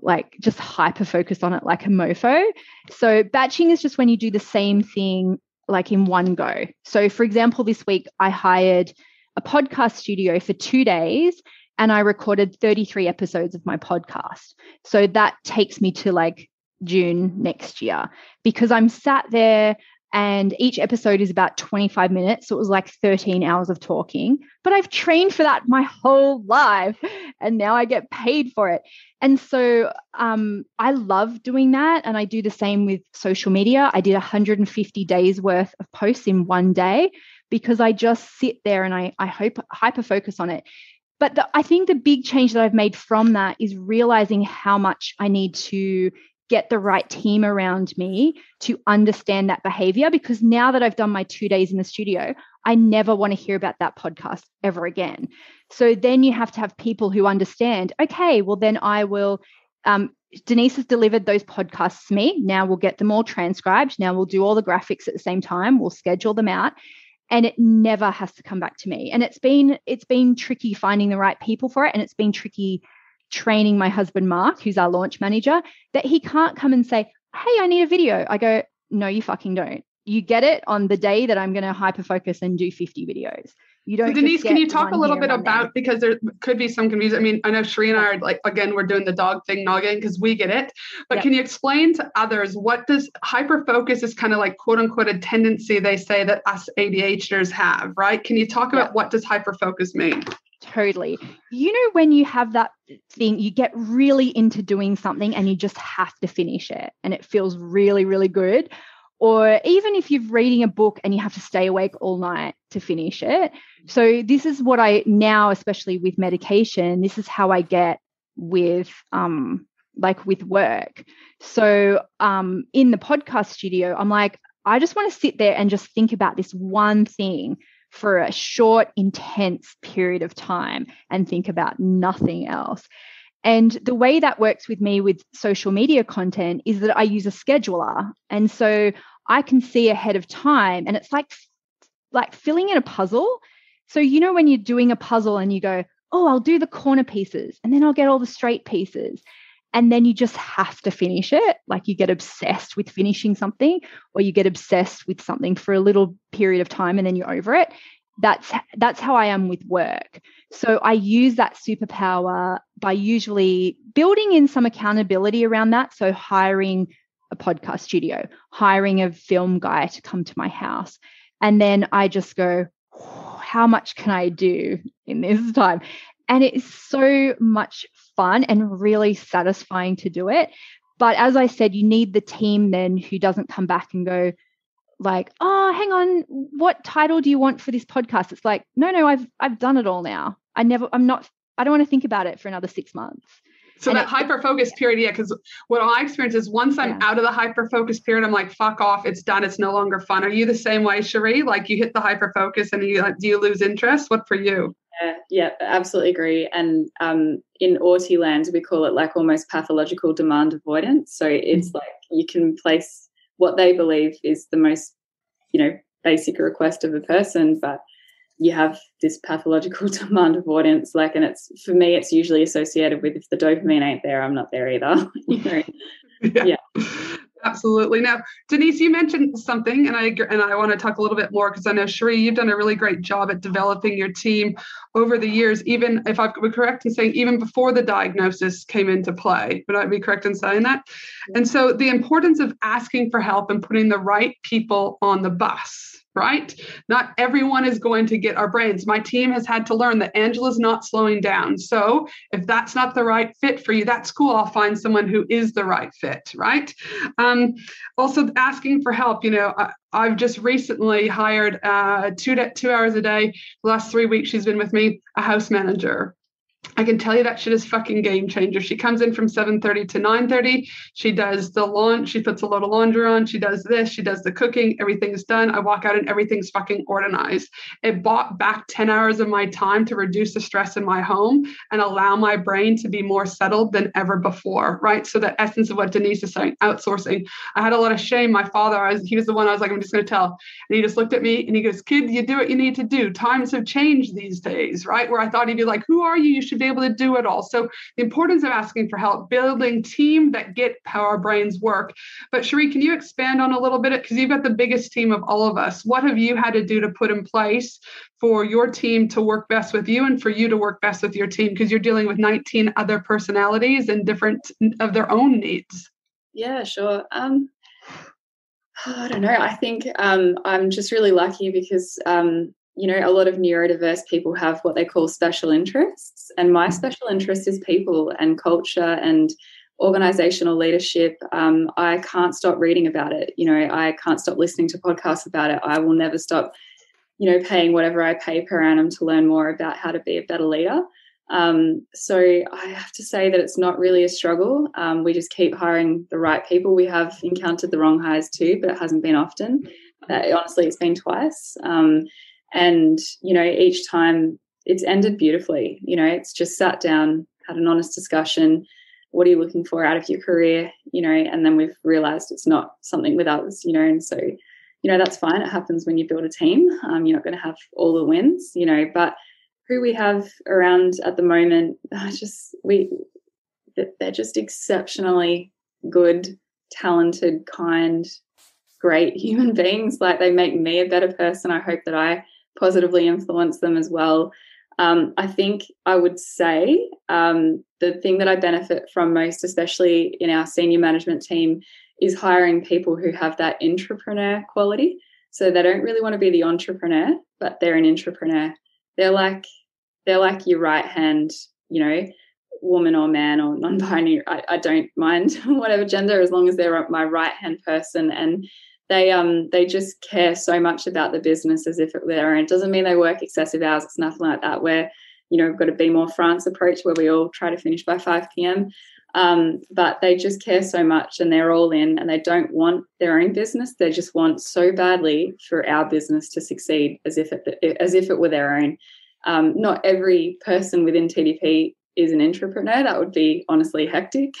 like just hyper focus on it like a mofo. So batching is just when you do the same thing like in one go. So for example, this week I hired a podcast studio for 2 days and I recorded 33 episodes of my podcast. So that takes me to like June next year because I'm sat there and each episode is about 25 minutes. So it was like 13 hours of talking. But I've trained for that my whole life and now I get paid for it. And so um, I love doing that. And I do the same with social media. I did 150 days worth of posts in one day because I just sit there and I, I hope hyper focus on it. But the, I think the big change that I've made from that is realizing how much I need to get the right team around me to understand that behavior because now that I've done my two days in the studio, I never want to hear about that podcast ever again. So then you have to have people who understand, okay, well, then I will. Um, Denise has delivered those podcasts to me. Now we'll get them all transcribed. Now we'll do all the graphics at the same time. We'll schedule them out and it never has to come back to me and it's been it's been tricky finding the right people for it and it's been tricky training my husband, Mark, who's our launch manager, that he can't come and say, Hey, I need a video. I go, No, you fucking don't. You get it on the day that I'm going to hyper focus and do 50 videos. You don't. So Denise, can you talk a little bit about there. because there could be some confusion. I mean, I know Cherie and I are like again, we're doing the dog thing noggin because we get it. But yep. can you explain to others what does hyper focus is kind of like quote unquote a tendency they say that us ADHDers have, right? Can you talk about yep. what does hyper focus mean? Totally. You know, when you have that thing, you get really into doing something and you just have to finish it and it feels really, really good. Or even if you're reading a book and you have to stay awake all night to finish it. So, this is what I now, especially with medication, this is how I get with um like with work. So um in the podcast studio, I'm like, I just want to sit there and just think about this one thing for a short, intense period of time and think about nothing else. And the way that works with me with social media content is that I use a scheduler. And so I can see ahead of time and it's like like filling in a puzzle. So you know when you're doing a puzzle and you go, "Oh, I'll do the corner pieces and then I'll get all the straight pieces." And then you just have to finish it. Like you get obsessed with finishing something or you get obsessed with something for a little period of time and then you're over it that's that's how I am with work. So I use that superpower by usually building in some accountability around that. So hiring a podcast studio, hiring a film guy to come to my house. And then I just go, how much can I do in this time? And it is so much fun and really satisfying to do it. But as I said, you need the team then who doesn't come back and go, like, oh, hang on, what title do you want for this podcast? It's like, no, no, I've I've done it all now. I never, I'm not, I don't want to think about it for another six months. So and that hyper focus period, yeah, because what I experience is once I'm yeah. out of the hyper focus period, I'm like, fuck off, it's done, it's no longer fun. Are you the same way, Cherie? Like you hit the hyper focus and you do you lose interest? What for you? Yeah, yeah, absolutely agree. And um, in Auti lands, we call it like almost pathological demand avoidance. So it's mm-hmm. like you can place what they believe is the most, you know, basic request of a person, but you have this pathological demand avoidance. Like, and it's for me, it's usually associated with if the dopamine ain't there, I'm not there either. you know? yeah. yeah. Absolutely. Now, Denise, you mentioned something, and I and I want to talk a little bit more because I know Cherie, you've done a really great job at developing your team over the years. Even if I'm correct in saying, even before the diagnosis came into play, would I be correct in saying that? And so, the importance of asking for help and putting the right people on the bus right? Not everyone is going to get our brains. My team has had to learn that Angela's not slowing down. So if that's not the right fit for you, that's cool. I'll find someone who is the right fit, right? Um, also, asking for help. You know, I, have just recently hired uh, two two hours a day. Last three weeks, she's been with me, a house manager I can tell you that shit is fucking game changer. She comes in from 7:30 to 9:30. She does the launch, she puts a load of laundry on, she does this, she does the cooking, everything's done. I walk out and everything's fucking organized. It bought back 10 hours of my time to reduce the stress in my home and allow my brain to be more settled than ever before, right? So the essence of what Denise is saying, outsourcing. I had a lot of shame. My father, I was, he was the one I was like, I'm just gonna tell. And he just looked at me and he goes, Kid, you do what you need to do. Times have changed these days, right? Where I thought he'd be like, Who are you? You should be able to do it all. So the importance of asking for help, building team that get how our brains work. But Cherie, can you expand on a little bit? Because you've got the biggest team of all of us. What have you had to do to put in place for your team to work best with you and for you to work best with your team? Because you're dealing with 19 other personalities and different of their own needs. Yeah, sure. Um, I don't know. I think um, I'm just really lucky because um, you know, a lot of neurodiverse people have what they call special interests. And my mm-hmm. special interest is people and culture and organizational leadership. Um, I can't stop reading about it. You know, I can't stop listening to podcasts about it. I will never stop, you know, paying whatever I pay per annum to learn more about how to be a better leader. Um, so I have to say that it's not really a struggle. Um, we just keep hiring the right people. We have encountered the wrong hires too, but it hasn't been often. Uh, honestly, it's been twice. Um, and, you know, each time it's ended beautifully. You know, it's just sat down, had an honest discussion. What are you looking for out of your career? You know, and then we've realized it's not something with us, you know, and so, you know, that's fine. It happens when you build a team. Um, you're not going to have all the wins, you know, but who we have around at the moment, just we, they're just exceptionally good, talented, kind, great human beings. Like they make me a better person. I hope that I positively influence them as well. Um, I think I would say um, the thing that I benefit from most, especially in our senior management team, is hiring people who have that entrepreneur quality. So they don't really want to be the entrepreneur, but they're an entrepreneur. They're like they're like your right hand, you know, woman or man or non-binary. I, I don't mind whatever gender as long as they're my right hand person and they um they just care so much about the business as if it were their own. It doesn't mean they work excessive hours. It's nothing like that. Where you know we've got a be more France approach where we all try to finish by five p.m. Um, but they just care so much and they're all in and they don't want their own business. They just want so badly for our business to succeed as if it as if it were their own. Um, not every person within TDP is an entrepreneur, that would be honestly hectic.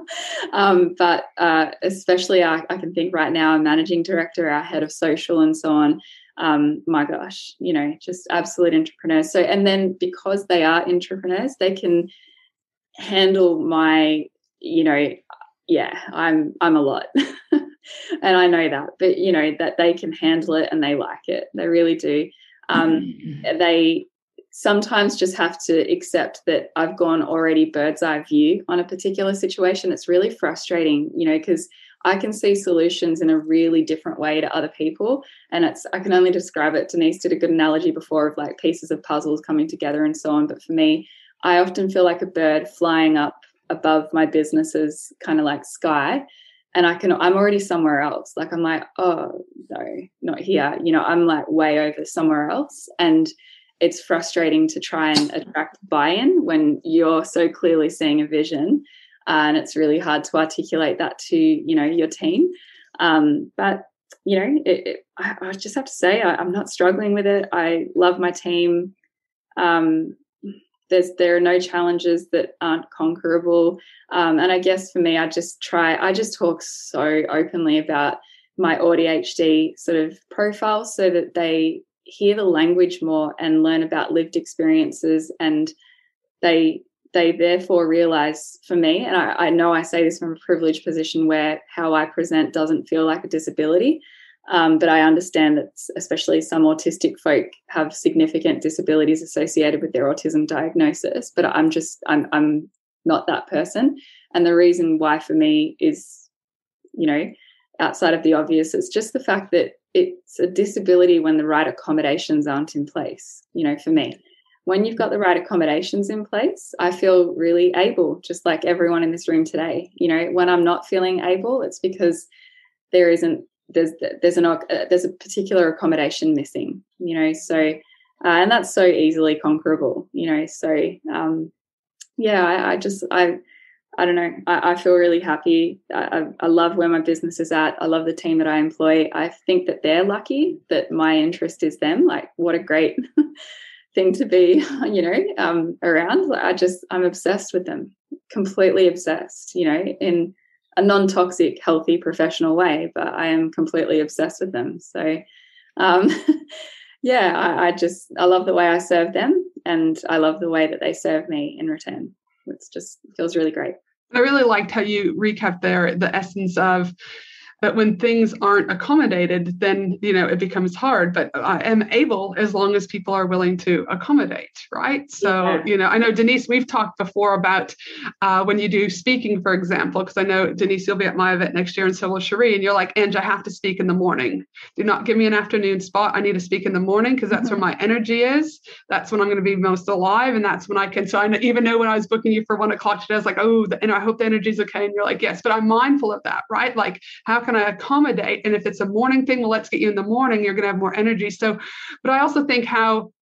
um, but uh, especially, I, I, can think right now, a managing director, our head of social, and so on. Um, my gosh, you know, just absolute entrepreneurs. So, and then because they are entrepreneurs, they can handle my, you know, yeah, I'm I'm a lot, and I know that. But you know that they can handle it and they like it. They really do. Um, mm-hmm. They sometimes just have to accept that I've gone already bird's eye view on a particular situation. It's really frustrating, you know, because I can see solutions in a really different way to other people. And it's, I can only describe it. Denise did a good analogy before of like pieces of puzzles coming together and so on. But for me, I often feel like a bird flying up above my business's kind of like sky. And I can, I'm already somewhere else. Like I'm like, oh, no, not here. You know, I'm like way over somewhere else. And it's frustrating to try and attract buy-in when you're so clearly seeing a vision uh, and it's really hard to articulate that to you know your team. Um, but you know it, it, I, I, just have to say I, am not struggling with it. I love my team. Um, there's there are no challenges that aren't conquerable. Um, and i guess for me i just try i just talk so openly about my ADHD sort of profile so that they hear the language more and learn about lived experiences and they they therefore realize for me and I, I, know i say this from a privileged position where how i present doesn't feel like a disability um, but i understand that especially some autistic folk have significant disabilities associated with their autism diagnosis but i'm just i'm, I'm not that person. And the reason why for me is you know outside of the obvious it's just the fact that it's a disability when the right accommodations aren't in place, you know, for me. When you've got the right accommodations in place, I feel really able, just like everyone in this room today. You know, when I'm not feeling able, it's because there isn't there's there's an uh, there's a particular accommodation missing. You know, so uh, and that's so easily conquerable. You know, so um, yeah, I, I just I I don't know. I, I feel really happy. I, I, love where my business is at. I love the team that I employ. I think that they're lucky that my interest is them. Like, what a great thing to be, you know, um, around. I just, I'm obsessed with them, completely obsessed, you know, in a non toxic, healthy, professional way, but I am completely obsessed with them. So, um, yeah, I, I just, I love the way I serve them and I love the way that they serve me in return it's just it feels really great. I really liked how you recapped there the essence of but when things aren't accommodated then you know it becomes hard. But i am able as long as people are willing to accommodate right? So yeah. you know i know denise we've talked before about uh, when you do speaking for example because i know denise you'll be at my event next year and so will cherie and you're like and i have to speak in the morning. Do not give me an afternoon spot. I need to speak in the morning because that's mm-hmm. where my energy is. That's when i'm going to be most alive and that's when i can so i even know when i was booking you for one o'clock today i was like oh the, and i hope the energy's okay. And you're like yes but i'm mindful of that right? Like how can i accommodate and if it's a morning thing well let's get you in the morning you're going to have more energy. So but i also think how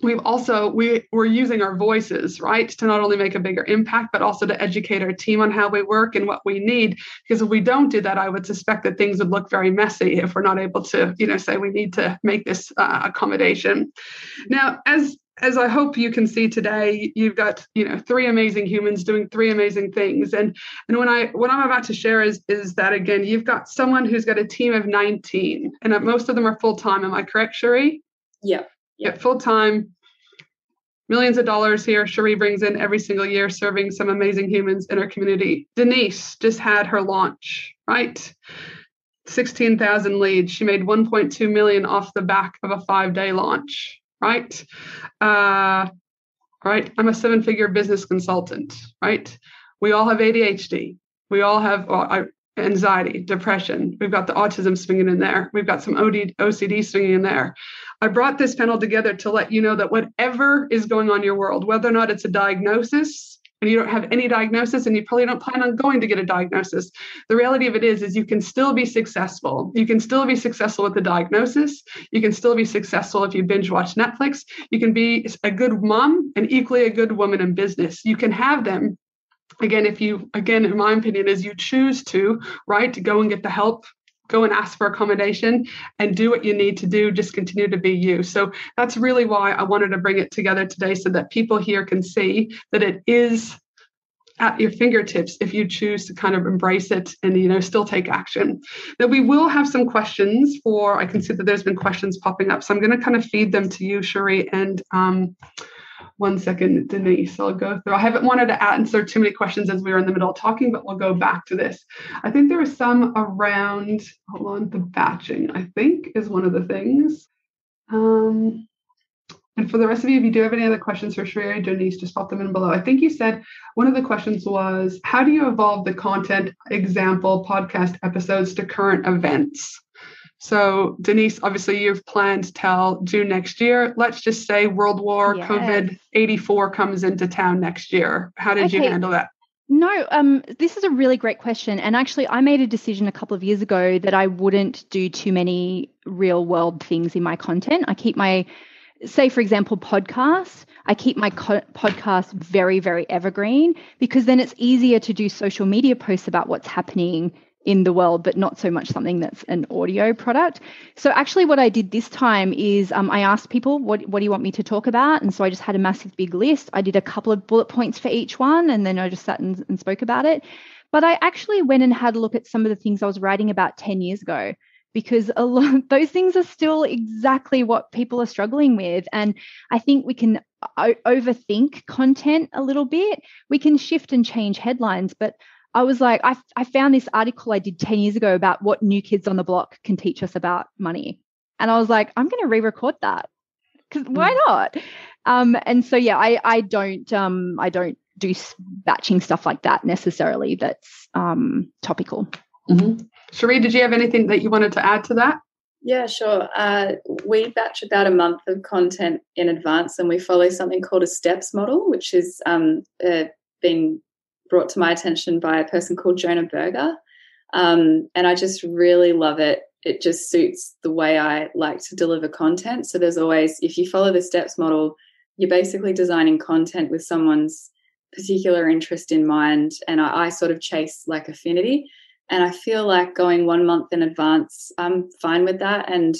we've also we we're using our voices right to not only make a bigger impact but also to educate our team on how we work and what we need. Because if we don't do that i would suspect that things would look very messy if we're not able to you know say we need to make this uh, accommodation. Now as as I hope you can see today, you've got you know three amazing humans doing three amazing things, and and when I what I'm about to share is is that again you've got someone who's got a team of 19, and most of them are full time. Am I correct, Cherie? Yeah. Yeah, full time. Millions of dollars here. Cherie brings in every single year, serving some amazing humans in our community. Denise just had her launch, right? 16,000 leads. She made 1.2 million off the back of a five day launch right? Uh, right. I'm a seven figure business consultant, right? We all have ADHD. We all have well, anxiety, depression. We've got the autism swinging in there. We've got some OD, OCD swinging in there. I brought this panel together to let you know that whatever is going on in your world, whether or not it's a diagnosis, and you don't have any diagnosis and you probably don't plan on going to get a diagnosis. The reality of it is is you can still be successful. You can still be successful with the diagnosis. You can still be successful if you binge watch netflix. You can be a good mom and equally a good woman in business. You can have them. Again if you again in my opinion is you choose to right to go and get the help go and ask for accommodation and do what you need to do just continue to be you. So that's really why i wanted to bring it together today so that people here can see that it is at your fingertips if you choose to kind of embrace it and you know still take action. Now we will have some questions for i can see that there's been questions popping up. So i'm going to kind of feed them to you cherie and um, one second, Denise. I'll go through. I haven't wanted to answer too many questions as we were in the middle of talking, but we'll go back to this. I think there was some around, hold on, the batching, I think is one of the things. Um, and for the rest of you, if you do have any other questions for Shreya Denise, just pop them in below. I think you said one of the questions was, how do you evolve the content example podcast episodes to current events? So, Denise, obviously you've planned till June next year. Let's just say World War yes. COVID 84 comes into town next year. How did okay. you handle that? No, um, this is a really great question. And actually, I made a decision a couple of years ago that I wouldn't do too many real world things in my content. I keep my, say, for example, podcasts. I keep my co- podcast very, very evergreen because then it's easier to do social media posts about what's happening in the world, but not so much something that's an audio product. So actually, what I did this time is um, I asked people, what, what do you want me to talk about? And so I just had a massive big list. I did a couple of bullet points for each one, and then I just sat and, and spoke about it. But I actually went and had a look at some of the things I was writing about 10 years ago because a lot those things are still exactly what people are struggling with and i think we can o- overthink content a little bit we can shift and change headlines but I was like, I, I found this article I did 10 years ago about what new kids on the block can teach us about money. And I was like, I'm going to re record that because why mm. not? Um, and so, yeah, I, I don't, um, I don't do batching stuff like that necessarily that's um, topical. Mm-hmm. Cherie, did you have anything that you wanted to add to that? Yeah, sure. Uh, we batch about a month of content in advance and we follow something called a STEPPS model, which has um, uh, been brought to my attention by a person called Jonah Berger. Um, and I just really love it. It just suits the way I like to deliver content. So there's always, if you follow the STEPPS model, you're basically designing content with someone's particular interest in mind. And I, I sort of chase like affinity. And I feel like going one month in advance, I'm fine with that. And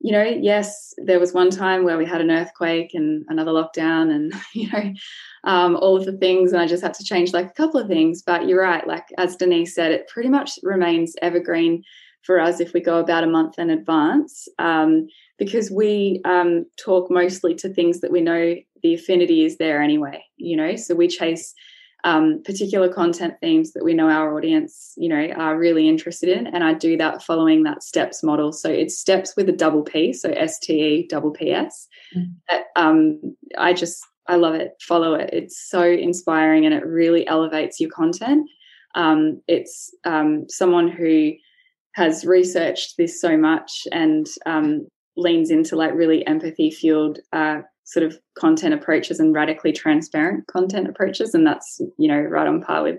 you know, yes, there was one time where we had an earthquake and another lockdown and, you know, um, all of the things. And I just had to change like a couple of things. But you're right. Like, as Denise said, it pretty much remains evergreen for us if we go about a month in advance um, because we um, talk mostly to things that we know the affinity is there anyway, you know, so we chase um, particular content themes that we know our audience, you know, are really interested in. And I do that following that STEPPS model. So it's steps with a double P, so S T E double P S. Mm. Um, I just, I love it. Follow it. It's so inspiring and it really elevates your content. Um, it's um, someone who has researched this so much and um, leans into like really empathy fueled uh, sort of content approaches and radically transparent content approaches and that's you know right on par with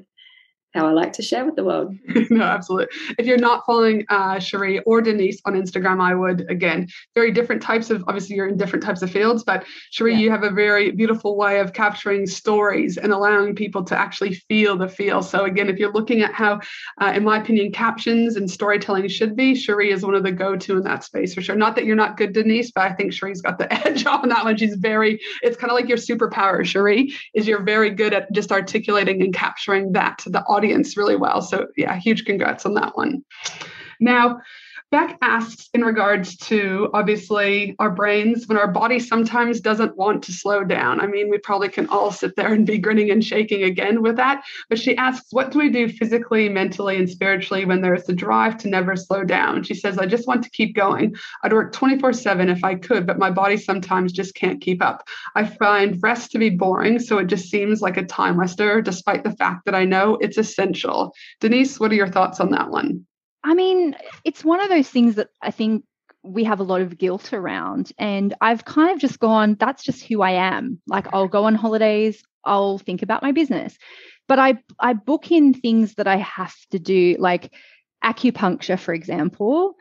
how I like to share with the world. no, absolutely. If you're not following uh, Cherie or Denise on Instagram, I would again very different types of. Obviously, you're in different types of fields, but Cherie, yeah. you have a very beautiful way of capturing stories and allowing people to actually feel the feel. So again, if you're looking at how, uh, in my opinion, captions and storytelling should be, Cherie is one of the go-to in that space for sure. Not that you're not good, Denise, but I think Cherie's got the edge on that one. She's very. It's kind of like your superpower, Cherie, is you're very good at just articulating and capturing that to the audience really well. So, yeah, huge congrats on that one. Now, Beck asks in regards to obviously our brains when our body sometimes doesn't want to slow down. I mean, we probably can all sit there and be grinning and shaking again with that. But she asks, what do we do physically, mentally, and spiritually when there is the drive to never slow down? She says, I just want to keep going. I'd work 24 7 if I could, but my body sometimes just can't keep up. I find rest to be boring, so it just seems like a time waster, despite the fact that I know it's essential. Denise, what are your thoughts on that one? I mean, it's one of those things that I think we have a lot of guilt around. And I've kind of just gone, that's just who I am. Like I'll go on holidays, I'll think about my business. But I I book in things that I have to do, like acupuncture, for example.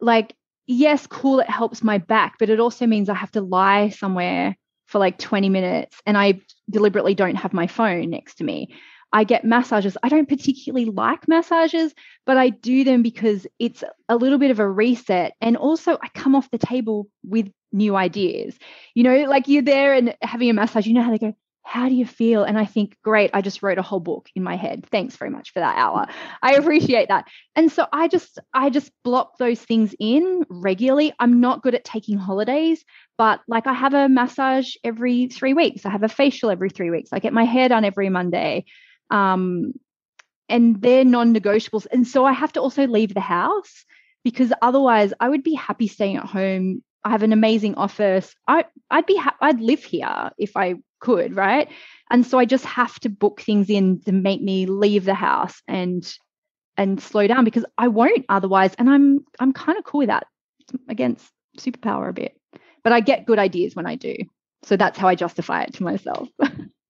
Like, yes, cool, it helps my back, but it also means I have to lie somewhere for like 20 minutes and I deliberately don't have my phone next to me. I get massages. I don't particularly like massages, but I do them because it's a little bit of a reset. And also, I come off the table with new ideas. You know, like you're there and having a massage, you know how they go, how do you feel? And I think, great, I just wrote a whole book in my head. Thanks very much for that hour. I appreciate that. And so I just, I just block those things in regularly. I'm not good at taking holidays, but like I have a massage every three weeks. I have a facial every three weeks. I get my hair done every Monday. Um, and they're non negotiables. And so I have to also leave the house because otherwise I would be happy staying at home. I have an amazing office. I, I'd be, ha- I'd live here if I could, right? And so I just have to book things in to make me leave the house and and slow down because I won't otherwise. And I'm I'm kind of cool with that. against superpower a bit, but I get good ideas when I do. So that's how I justify it to myself.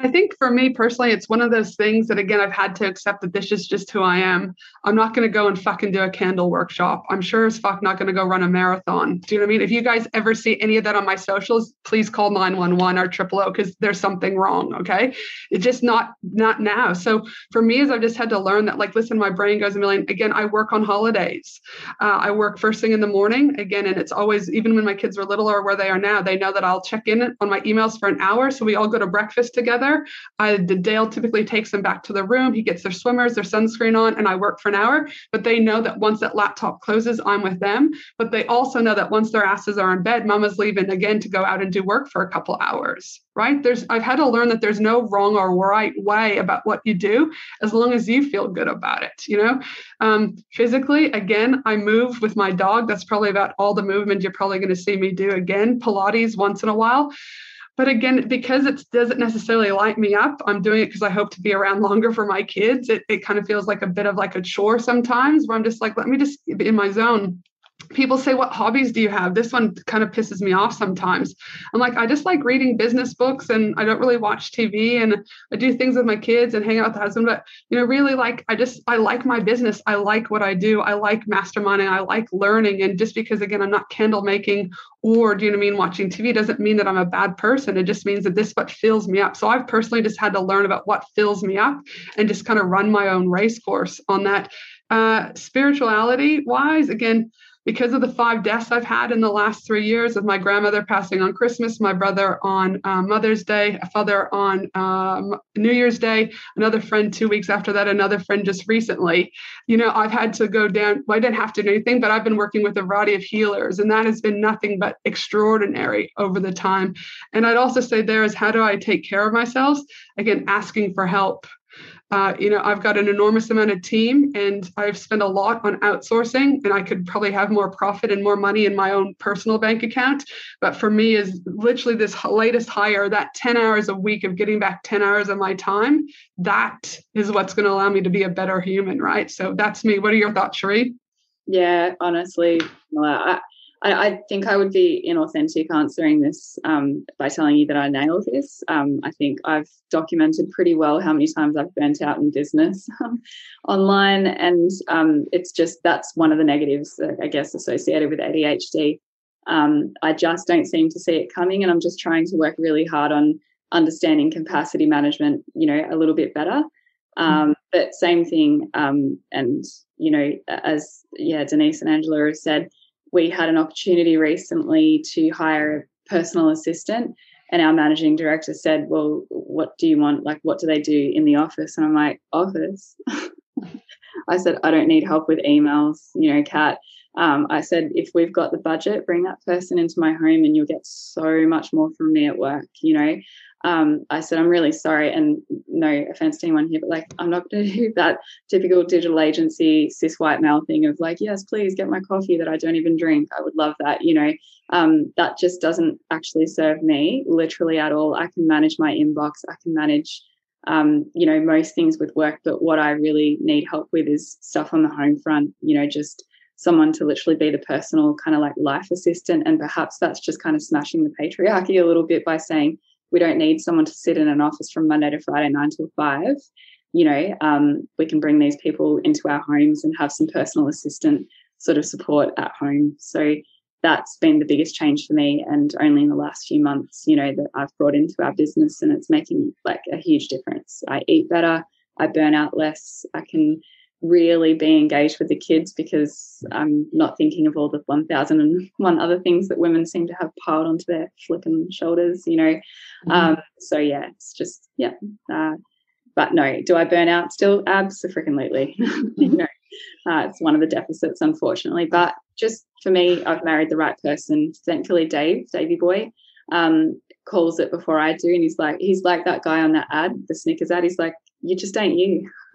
I think for me personally, it's one of those things that again I've had to accept that this is just who I am. I'm not going to go and fucking do a candle workshop. I'm sure as fuck not going to go run a marathon. Do you know what I mean? If you guys ever see any of that on my socials, please call 911 or triple O because there's something wrong. Okay, it's just not not now. So for me, is I've just had to learn that like, listen, my brain goes a million. Again, I work on holidays. Uh, I work first thing in the morning again, and it's always even when my kids were little or where they are now, they know that I'll check in on my emails for an hour. So we all go to breakfast together together. I, Dale typically takes them back to the room. He gets their swimmers, their sunscreen on, and I work for an hour. But they know that once that laptop closes, I'm with them. But they also know that once their asses are in bed, mama's leaving again to go out and do work for a couple hours, right? There's I've had to learn that there's no wrong or right way about what you do as long as you feel good about it, you know? Um, physically, again, I move with my dog. That's probably about all the movement you're probably going to see me do again. Pilates once in a while. But again, because it doesn't necessarily light me up, I'm doing it because I hope to be around longer for my kids. It, it kind of feels like a bit of like a chore sometimes where I'm just like, let me just be in my zone people say what hobbies do you have? This one kind of pisses me off sometimes. I'm like i just like reading business books and i don't really watch tv and i do things with my kids and hang out with the husband but you know really like i just i like my business. I like what i do. I like masterminding. I like learning. And just because again i'm not candle making or do you know what i mean watching tv doesn't mean that i'm a bad person. It just means that this what fills me up. So i've personally just had to learn about what fills me up and just kind of run my own race course on that. Uh spirituality wise again because of the five deaths I've had in the last three years of my grandmother passing on Christmas, my brother on uh, Mother's Day, a father on um, New Year's Day, another friend two weeks after that, another friend just recently. You know, I've had to go down, well, I didn't have to do anything, but I've been working with a variety of healers, and that has been nothing but extraordinary over the time. And I'd also say there is how do I take care of myself? Again, asking for help uh, you know, I've got an enormous amount of team and I've spent a lot on outsourcing and I could probably have more profit and more money in my own personal bank account. But for me is literally this latest hire, that 10 hours a week of getting back 10 hours of my time, that is what's going to allow me to be a better human, right? So that's me. What are your thoughts, Cherie? Yeah, honestly, I, I, I, think I would be inauthentic answering this um, by telling you that I nailed this. Um, I think I've documented pretty well how many times I've burnt out in business um, online, and um, it's just that's one of the negatives, uh, I guess, associated with ADHD. Um, I just don't seem to see it coming, and I'm just trying to work really hard on understanding capacity management, you know, a little bit better. Um, but same thing, and you know, as yeah, Denise and Angela have said we had an opportunity recently to hire a personal assistant and our managing director said well what do you want? Like what do they do in the office? And i'm like office? I said i don't need help with emails you know cat. Um, i said if we've got the budget bring that person into my home and you'll get so much more from me at work you know um, I said, I'm really sorry, and no offense to anyone here, but like, I'm not going to do that typical digital agency cis white male thing of like, yes, please get my coffee that I don't even drink. I would love that. You know, um, that just doesn't actually serve me literally at all. I can manage my inbox, I can manage, um, you know, most things with work, but what I really need help with is stuff on the home front, you know, just someone to literally be the personal kind of like life assistant. And perhaps that's just kind of smashing the patriarchy a little bit by saying, we don't need someone to sit in an office from Monday to Friday, nine till five. You know, um, we can bring these people into our homes and have some personal assistant sort of support at home. So that's been the biggest change for me. And only in the last few months, you know, that I've brought into our business and it's making like a huge difference. I eat better, I burn out less, I can really be engaged with the kids because I'm not thinking of all the 1001 other things that women seem to have piled onto their flipping shoulders, you know. Mm-hmm. Um, so, yeah, it's just, yeah. Uh, but no, do I burn out still? Absolutely. you know, uh, it's one of the deficits, unfortunately. But just for me, I've married the right person. Thankfully, Dave, Davy Boy, um, calls it before I do. And he's like, he's like that guy on that ad, the Snickers ad. He's like, you just ain't you.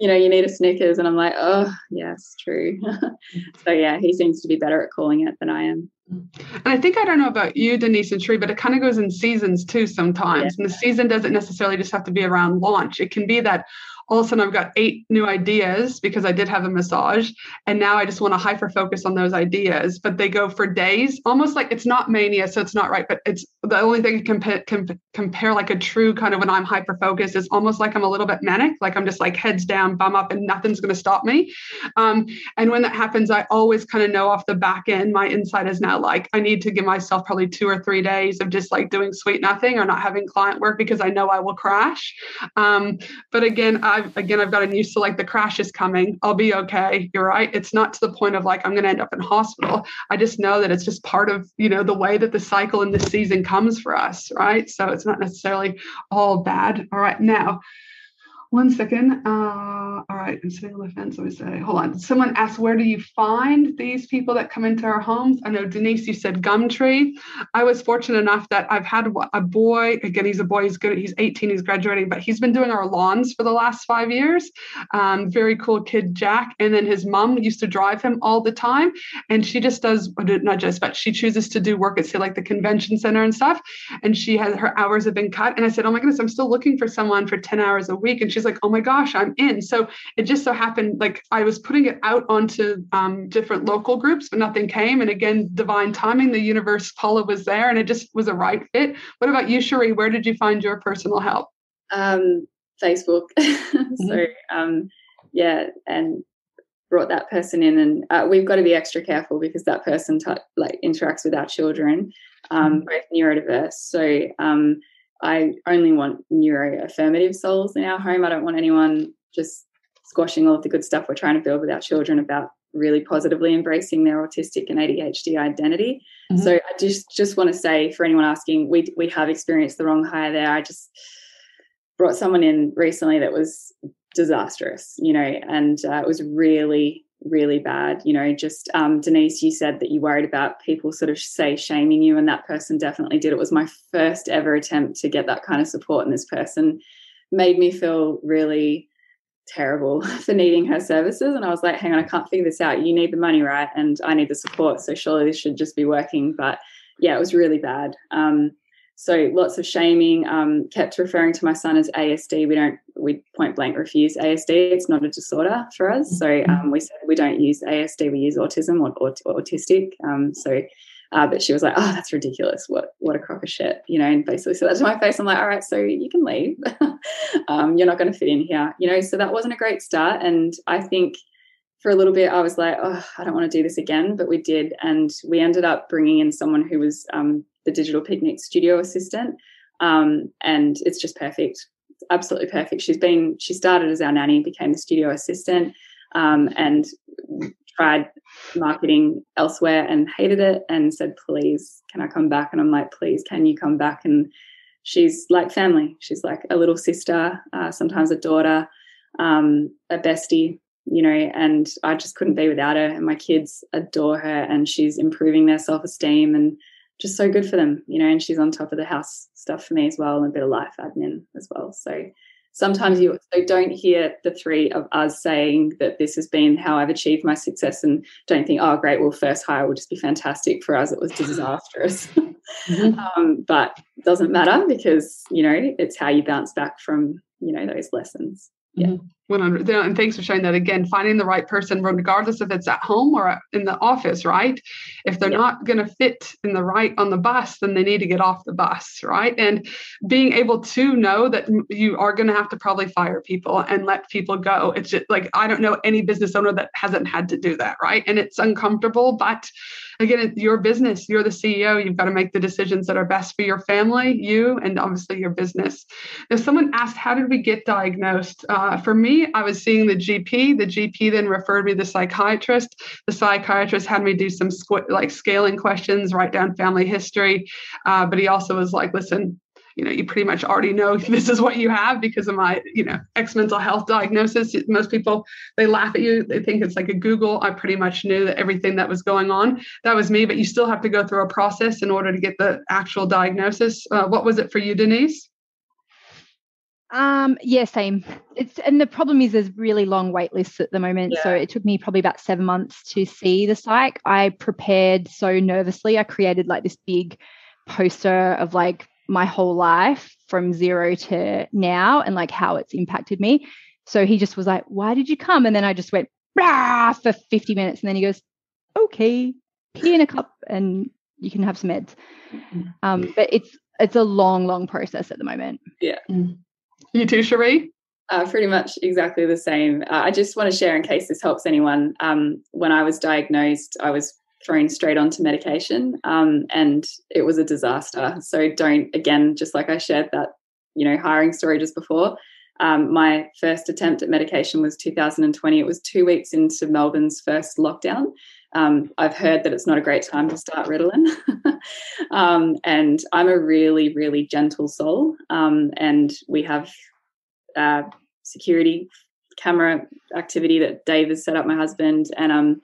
you know, you need a Snickers. And I'm like, oh, yes, true. so, yeah, he seems to be better at calling it than I am. And I think I don't know about you, Denise and Tree, but it kind of goes in seasons too sometimes. Yeah. And the season doesn't necessarily just have to be around launch. It can be that all of a sudden I've got eight new ideas because I did have a massage. And now I just want to hyper focus on those ideas, but they go for days, almost like it's not mania. So it's not right. But it's the only thing can, can compare like a true kind of when I'm hyper focused is almost like I'm a little bit manic, like I'm just like heads down, bum up, and nothing's going to stop me. Um, and when that happens, I always kind of know off the back end, my inside is now like, I need to give myself probably two or three days of just like doing sweet nothing or not having client work because I know I will crash. Um, but again, I've again I've gotten used to like the crash is coming. I'll be okay. You're right. It's not to the point of like I'm going to end up in hospital. I just know that it's just part of you know the way that the cycle in the season comes for us, right? So it's not necessarily all bad. All right, now one second. Uh, all right, I'm sitting on the fence. Let me say, hold on. Someone asked, where do you find these people that come into our homes? I know Denise, you said Gumtree. I was fortunate enough that I've had a boy. Again, he's a boy. He's good. He's 18. He's graduating, but he's been doing our lawns for the last five years. Um, very cool kid, Jack. And then his mom used to drive him all the time, and she just does not just, but she chooses to do work at say like the convention center and stuff. And she has her hours have been cut. And I said, oh my goodness, I'm still looking for someone for 10 hours a week. And she's she's like, oh my gosh, I'm in. So it just so happened like I was putting it out onto um, different local groups, but nothing came. And again, divine timing, the universe, Paula was there and it just was a right fit. What about you, Cherie? Where did you find your personal help? Um, Facebook. mm-hmm. So um, yeah, and brought that person in and uh, we've got to be extra careful because that person t- like interacts with our children um, mm-hmm. both neurodiverse so um, I only want neuroaffirmative souls in our home. I don't want anyone just squashing all of the good stuff we're trying to build with our children about really positively embracing their autistic and ADHD identity. Mm-hmm. So I just just want to say for anyone asking, we we have experienced the wrong hire there. I just brought someone in recently that was disastrous, you know, and uh, it was really really bad. You know, just um, Denise, you said that you worried about people sort of say shaming you, and that person definitely did. It was my first ever attempt to get that kind of support, and this person made me feel really terrible for needing her services. And I was like, hang on, I can't figure this out. You need the money, right? And I need the support. So surely this should just be working. But yeah, it was really bad. Um, so lots of shaming. Um, kept referring to my son as ASD. We don't. We point blank refuse ASD. It's not a disorder for us. So mm-hmm. um, we said we don't use ASD. We use autism or, or autistic. Um, so uh, but she was like, "Oh, that's ridiculous! What what a crock of shit!" You know, and basically said that to my face. I'm like, "All right, so you can leave. um, you're not going to fit in here." You know, so that wasn't a great start. And I think for a little bit, I was like, "Oh, I don't want to do this again," but we did, and we ended up bringing in someone who was um, the digital picnic studio assistant, um, and it's just perfect. Absolutely perfect. She's been she started as our nanny, became the studio assistant. Um, and tried marketing elsewhere and hated it and said, please, can I come back? And I'm like, please, can you come back? And she's like family. She's like a little sister, uh, sometimes a daughter, um, a bestie, you know, and I just couldn't be without her. And my kids adore her and she's improving their self esteem and just so good for them, you know, and she's on top of the house stuff for me as well and a bit of life admin as well. So sometimes you so don't hear the three of us saying that this has been how I've achieved my success and don't think, oh, great, well, first hire will just be fantastic. For us, it was disastrous. mm-hmm. um, but it doesn't matter because, you know, it's how you bounce back from, you know, those lessons. Yeah. Mm-hmm. 100 and thanks for sharing that again finding the right person regardless if it's at home or in the office right? If they're yeah. not going to fit in the right on the bus then they need to get off the bus right? And being able to know that you are going to have to probably fire people and let people go. It's just like i don't know any business owner that hasn't had to do that right? And it's uncomfortable but again it's your business. You're the ceo you've got to make the decisions that are best for your family you and obviously your business. If someone asked how did we get diagnosed? Uh, for me I was seeing the GP. The GP then referred me to the psychiatrist. The psychiatrist had me do some squ- like scaling questions, write down family history. Uh, but he also was like, listen, you know, you pretty much already know this is what you have because of my, you know, ex mental health diagnosis. Most people, they laugh at you. They think it's like a Google. I pretty much knew that everything that was going on. That was me, but you still have to go through a process in order to get the actual diagnosis. Uh, what was it for you, Denise? Um, yeah, same. It's and the problem is there's really long wait lists at the moment. Yeah. So it took me probably about seven months to see the psych. I prepared so nervously. I created like this big poster of like my whole life from zero to now and like how it's impacted me. So he just was like, Why did you come? And then I just went Rah! for 50 minutes. And then he goes, Okay, pee in a cup and you can have some meds. Mm-hmm. Um, but it's it's a long, long process at the moment. Yeah. Mm. You too, Cherie? Uh, pretty much exactly the same. Uh, I just want to share, in case this helps anyone. Um, when I was diagnosed, I was thrown straight onto medication, um, and it was a disaster. So don't, again, just like I shared that, you know, hiring story just before. Um, my first attempt at medication was 2020. It was two weeks into Melbourne's first lockdown. Um, I've heard that it's not a great time to start Ritalin. um, and I'm a really, really gentle soul. Um, and we have uh, security camera activity that Dave has set up, my husband. And um,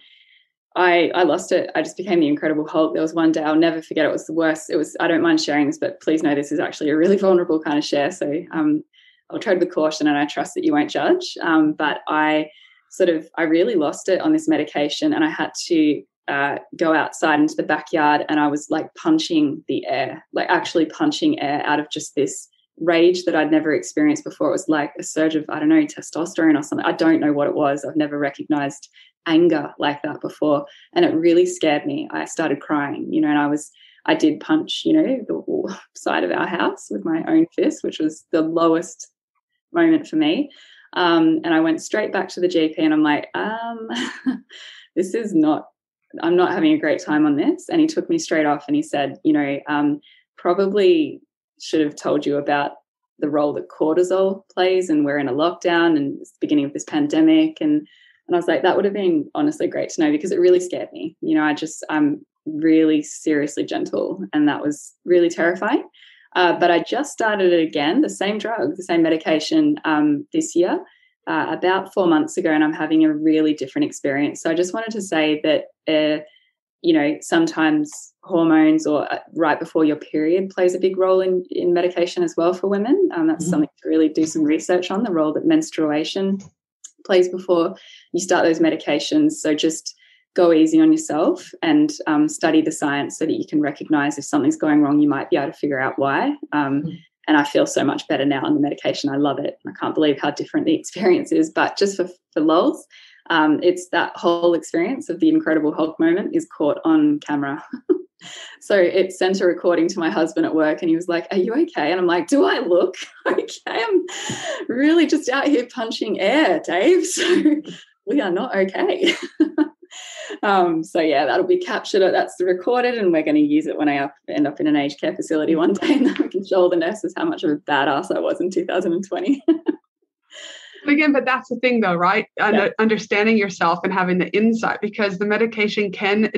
I, I lost it. I just became the Incredible Hulk. There was one day I'll never forget. It was the worst. It was. I don't mind sharing this, but please know this is actually a really vulnerable kind of share. So um, I'll tread with caution, and I trust that you won't judge. Um, but I sort of I really lost it on this medication, and I had to uh, go outside into the backyard, and I was like punching the air, like actually punching air out of just this rage that I'd never experienced before. It was like a surge of I don't know testosterone or something. I don't know what it was. I've never recognized anger like that before, and it really scared me. I started crying, you know, and I was. I did punch, you know, the side of our house with my own fist, which was the lowest moment for me. Um, and I went straight back to the GP and I'm like, um, this is not, I'm not having a great time on this. And he took me straight off and he said, you know, um, probably should have told you about the role that cortisol plays and we're in a lockdown and it's the beginning of this pandemic and And I was like, that would have been honestly great to know because it really scared me. You know, I just, I'm really seriously gentle, and that was really terrifying. Uh, but I just started it again, the same drug, the same medication um, this year, uh, about four months ago, and I'm having a really different experience. So I just wanted to say that, uh, you know, sometimes hormones or uh, right before your period plays a big role in, in medication as well for women. Um, that's mm-hmm. something to really do some research on the role that menstruation plays before you start those medications. So just go easy on yourself and um, study the science so that you can recognize if something's going wrong, you might be able to figure out why. Um, mm. And I feel so much better now on the medication. I love it. I can't believe how different the experience is. But just for, for lols, um, it's that whole experience of the Incredible Hulk moment is caught on camera. so it sent a recording to my husband at work and he was like are you okay and i'm like do i look okay i'm really just out here punching air dave so we are not okay um, so yeah that'll be captured that's recorded and we're going to use it when i end up in an aged care facility one day and then we can show all the nurses how much of a badass i was in 2020 again but that's the thing though right yeah. understanding yourself and having the insight because the medication can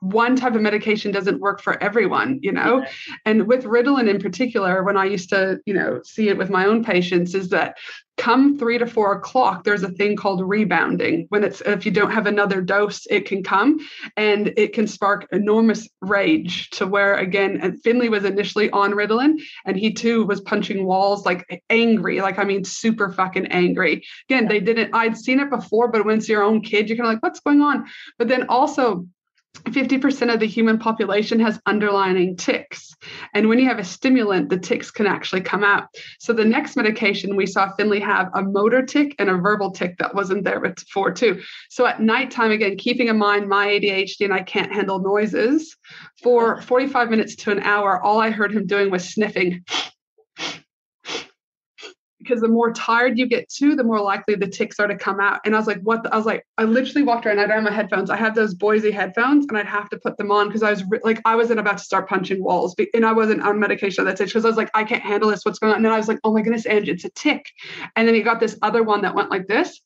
one type of medication doesn't work for everyone, you know? Yeah. And with Ritalin in particular, when I used to, you know, see it with my own patients, is that come three to four o'clock, there's a thing called rebounding. When it's if you don't have another dose, it can come and it can spark enormous rage to where again, and Finley was initially on Ritalin and he too was punching walls like angry, like I mean super fucking angry. Again, they didn't, I'd seen it before, but when it's your own kid, you're kind of like, what's going on? But then also 50% of the human population has underlying tics. And when you have a stimulant, the tics can actually come out. So the next medication we saw Finley have a motor tic and a verbal tic that wasn't there before too. So at nighttime, again, keeping in mind my ADHD and I can't handle noises, for 45 minutes to an hour, all I heard him doing was sniffing because the more tired you get too, the more likely the tics are to come out. And I was like, what? The? I was like, I literally walked around. I don't have my headphones. I have those Bose headphones, and I'd have to put them on because I was re- like, I wasn't about to start punching walls, and I wasn't on medication at that stage because I was like, I can't handle this. What's going on? And then I was like, oh my goodness, Ange, it's a tic. And then he got this other one that went like this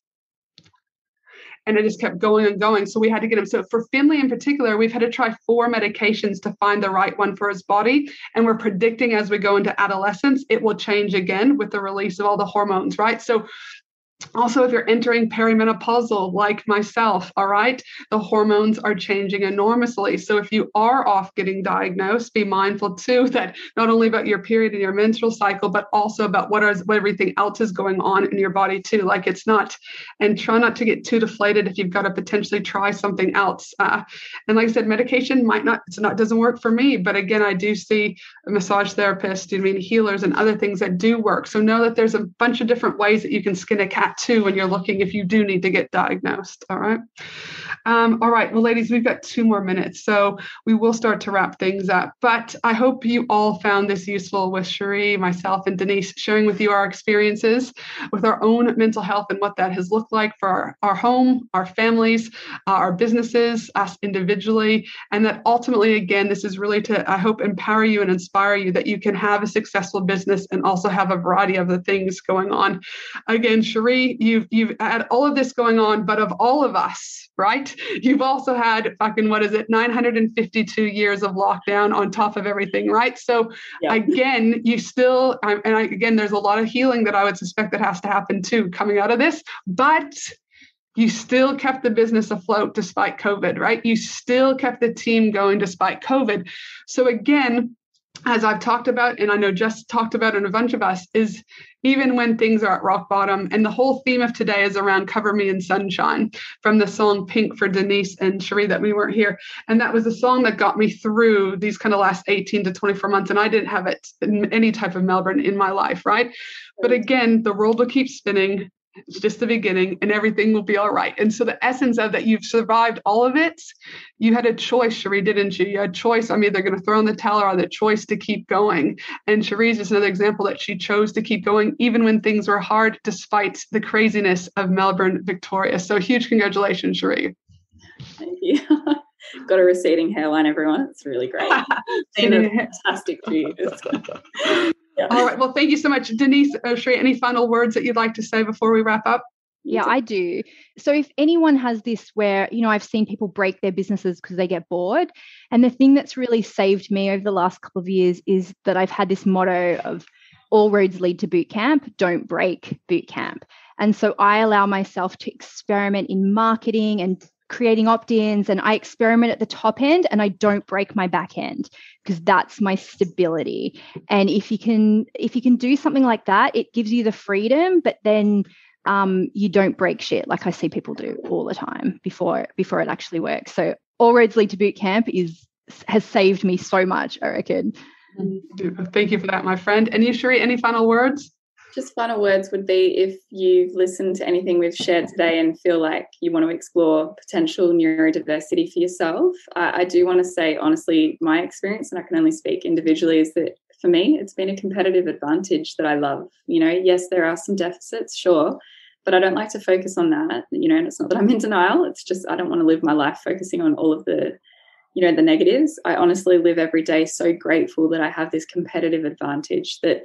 and it just kept going and going. So we had to get him. So for Finley in particular, we've had to try four medications to find the right one for his body. And we're predicting as we go into adolescence, it will change again with the release of all the hormones, right? So also, if you're entering perimenopausal, like myself, all right, the hormones are changing enormously. So, if you are off getting diagnosed, be mindful too that not only about your period and your menstrual cycle, but also about what is what everything else is going on in your body too. Like it's not, and try not to get too deflated if you've got to potentially try something else. Uh, and like I said, medication might not, it's not doesn't work for me, but again, I do see massage therapist, I mean healers, and other things that do work. So know that there's a bunch of different ways that you can skin a cat too when you're looking if you do need to get diagnosed. All right. Um, all right. Well, ladies, we've got two more minutes, so we will start to wrap things up. But I hope you all found this useful with Cherie, myself, and Denise sharing with you our experiences with our own mental health and what that has looked like for our, our home, our families, uh, our businesses, us individually. And that ultimately, again, this is really to, I hope, empower you and inspire you that you can have a successful business and also have a variety of the things going on. Again, Cherie, you've you've had all of this going on, but of all of us, right? You've also had fucking what is it, 952 years of lockdown on top of everything, right? So yeah. again, you still, um, and I, again, there's a lot of healing that I would suspect that has to happen too coming out of this, but you still kept the business afloat despite COVID, right? You still kept the team going despite COVID. So again, as I've talked about, and I know Jess talked about, and a bunch of us, is even when things are at rock bottom. And the whole theme of today is around Cover Me in Sunshine from the song Pink for Denise and Cherie that we weren't here. And that was a song that got me through these kind of last 18 to 24 months. And I didn't have it in any type of Melbourne in my life, right? But again, the world will keep spinning. It's just the beginning and everything will be all right. And so the essence of that you've survived all of it, you had a choice, Cherie, didn't you? You had a choice. I'm either going to throw in the towel or the choice to keep going. And Cherie's just another example that she chose to keep going even when things were hard, despite the craziness of Melbourne, Victoria. So huge congratulations, Cherie. Thank you. Got a receding hairline, everyone. It's really great. fantastic for you. Yeah. All right. Well, thank you so much, Denise. Cherie, any final words that you'd like to say before we wrap up? yeah, I do. So if anyone has this where, you know, I've seen people break their businesses because they get bored. And the thing that's really saved me over the last couple of years is that I've had this motto of all roads lead to boot camp, don't break boot camp. And so I allow myself to experiment in marketing and creating opt-ins and I experiment at the top end and I don't break my back end because that's my stability. And if you can if you can do something like that, it gives you the freedom, but then um, you don't break shit like I see people do all the time before before it actually works. So all roads lead to boot camp is has saved me so much, I reckon. Thank you for that, my friend. And you, Cherie, any final words? Just final words would be if you've listened to anything we've shared today and feel like you want to explore potential neurodiversity for yourself, I, I do want to say, honestly, my experience, and I can only speak individually, is that for me, it's been a competitive advantage that I love. You know, yes, there are some deficits, sure, but I don't like to focus on that. You know, and it's not that I'm in denial. It's just I don't want to live my life focusing on all of the, you know, the negatives. I honestly live every day so grateful that I have this competitive advantage that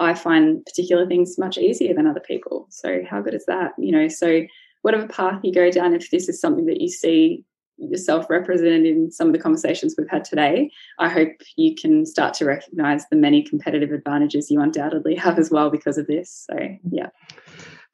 I find particular things much easier than other people. So how good is that? You know, so whatever path you go down, if this is something that you see yourself represented in some of the conversations we've had today, I hope you can start to recognize the many competitive advantages you undoubtedly have as well because of this. So, yeah.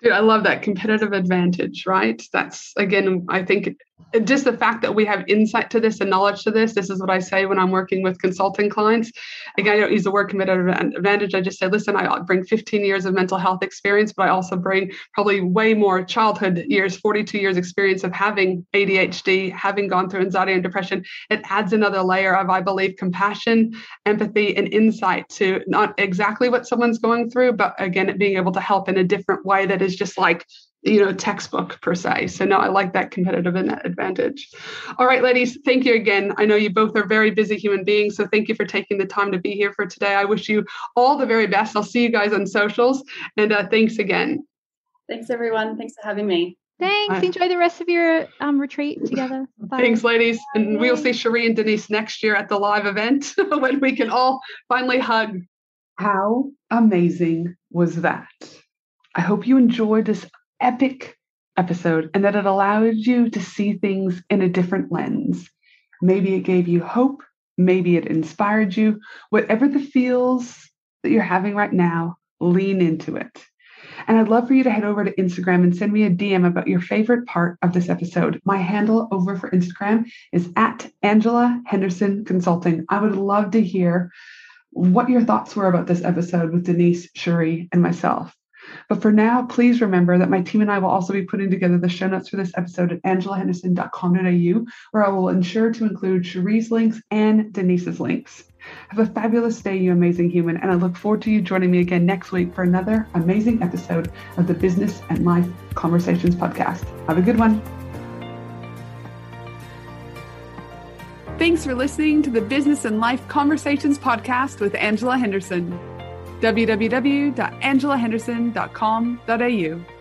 Dude, I love that competitive advantage, right? That's again, I think just the fact that we have insight to this and knowledge to this this is what i say when i'm working with consulting clients. Again i don't use the word competitive advantage. I just say listen i bring 15 years of mental health experience but i also bring probably way more childhood years 42 years experience of having adhd having gone through anxiety and depression. It adds another layer of i believe compassion empathy and insight to not exactly what someone's going through but again being able to help in a different way that is just like you know textbook per se so no i like that competitive advantage all right ladies thank you again i know you both are very busy human beings so thank you for taking the time to be here for today i wish you all the very best i'll see you guys on socials and uh, thanks again thanks everyone thanks for having me Thanks. Enjoy the rest of your um, retreat together. Bye. Thanks, ladies. And we'll see cherie and Denise next year at the live event when we can all finally hug. How amazing was that? I hope you enjoyed this epic episode and that it allowed you to see things in a different lens. Maybe it gave you hope, maybe it inspired you. Whatever the feels that you're having right now, lean into it. And I'd love for you to head over to Instagram and send me a DM about your favorite part of this episode. My handle over for Instagram is at Angela Henderson Consulting. I would love to hear what your thoughts were about this episode with Denise, Cherie, and myself. But for now, please remember that my team and I will also be putting together the show notes for this episode at angelahenderson.com.au, where I will ensure to include Cherie's links and Denise's links. Have a fabulous day, you amazing human, and I look forward to you joining me again next week for another amazing episode of the Business and Life Conversations podcast. Have a good one. Thanks for listening to the Business and Life Conversations podcast with Angela Henderson www.angelahenderson.com.au.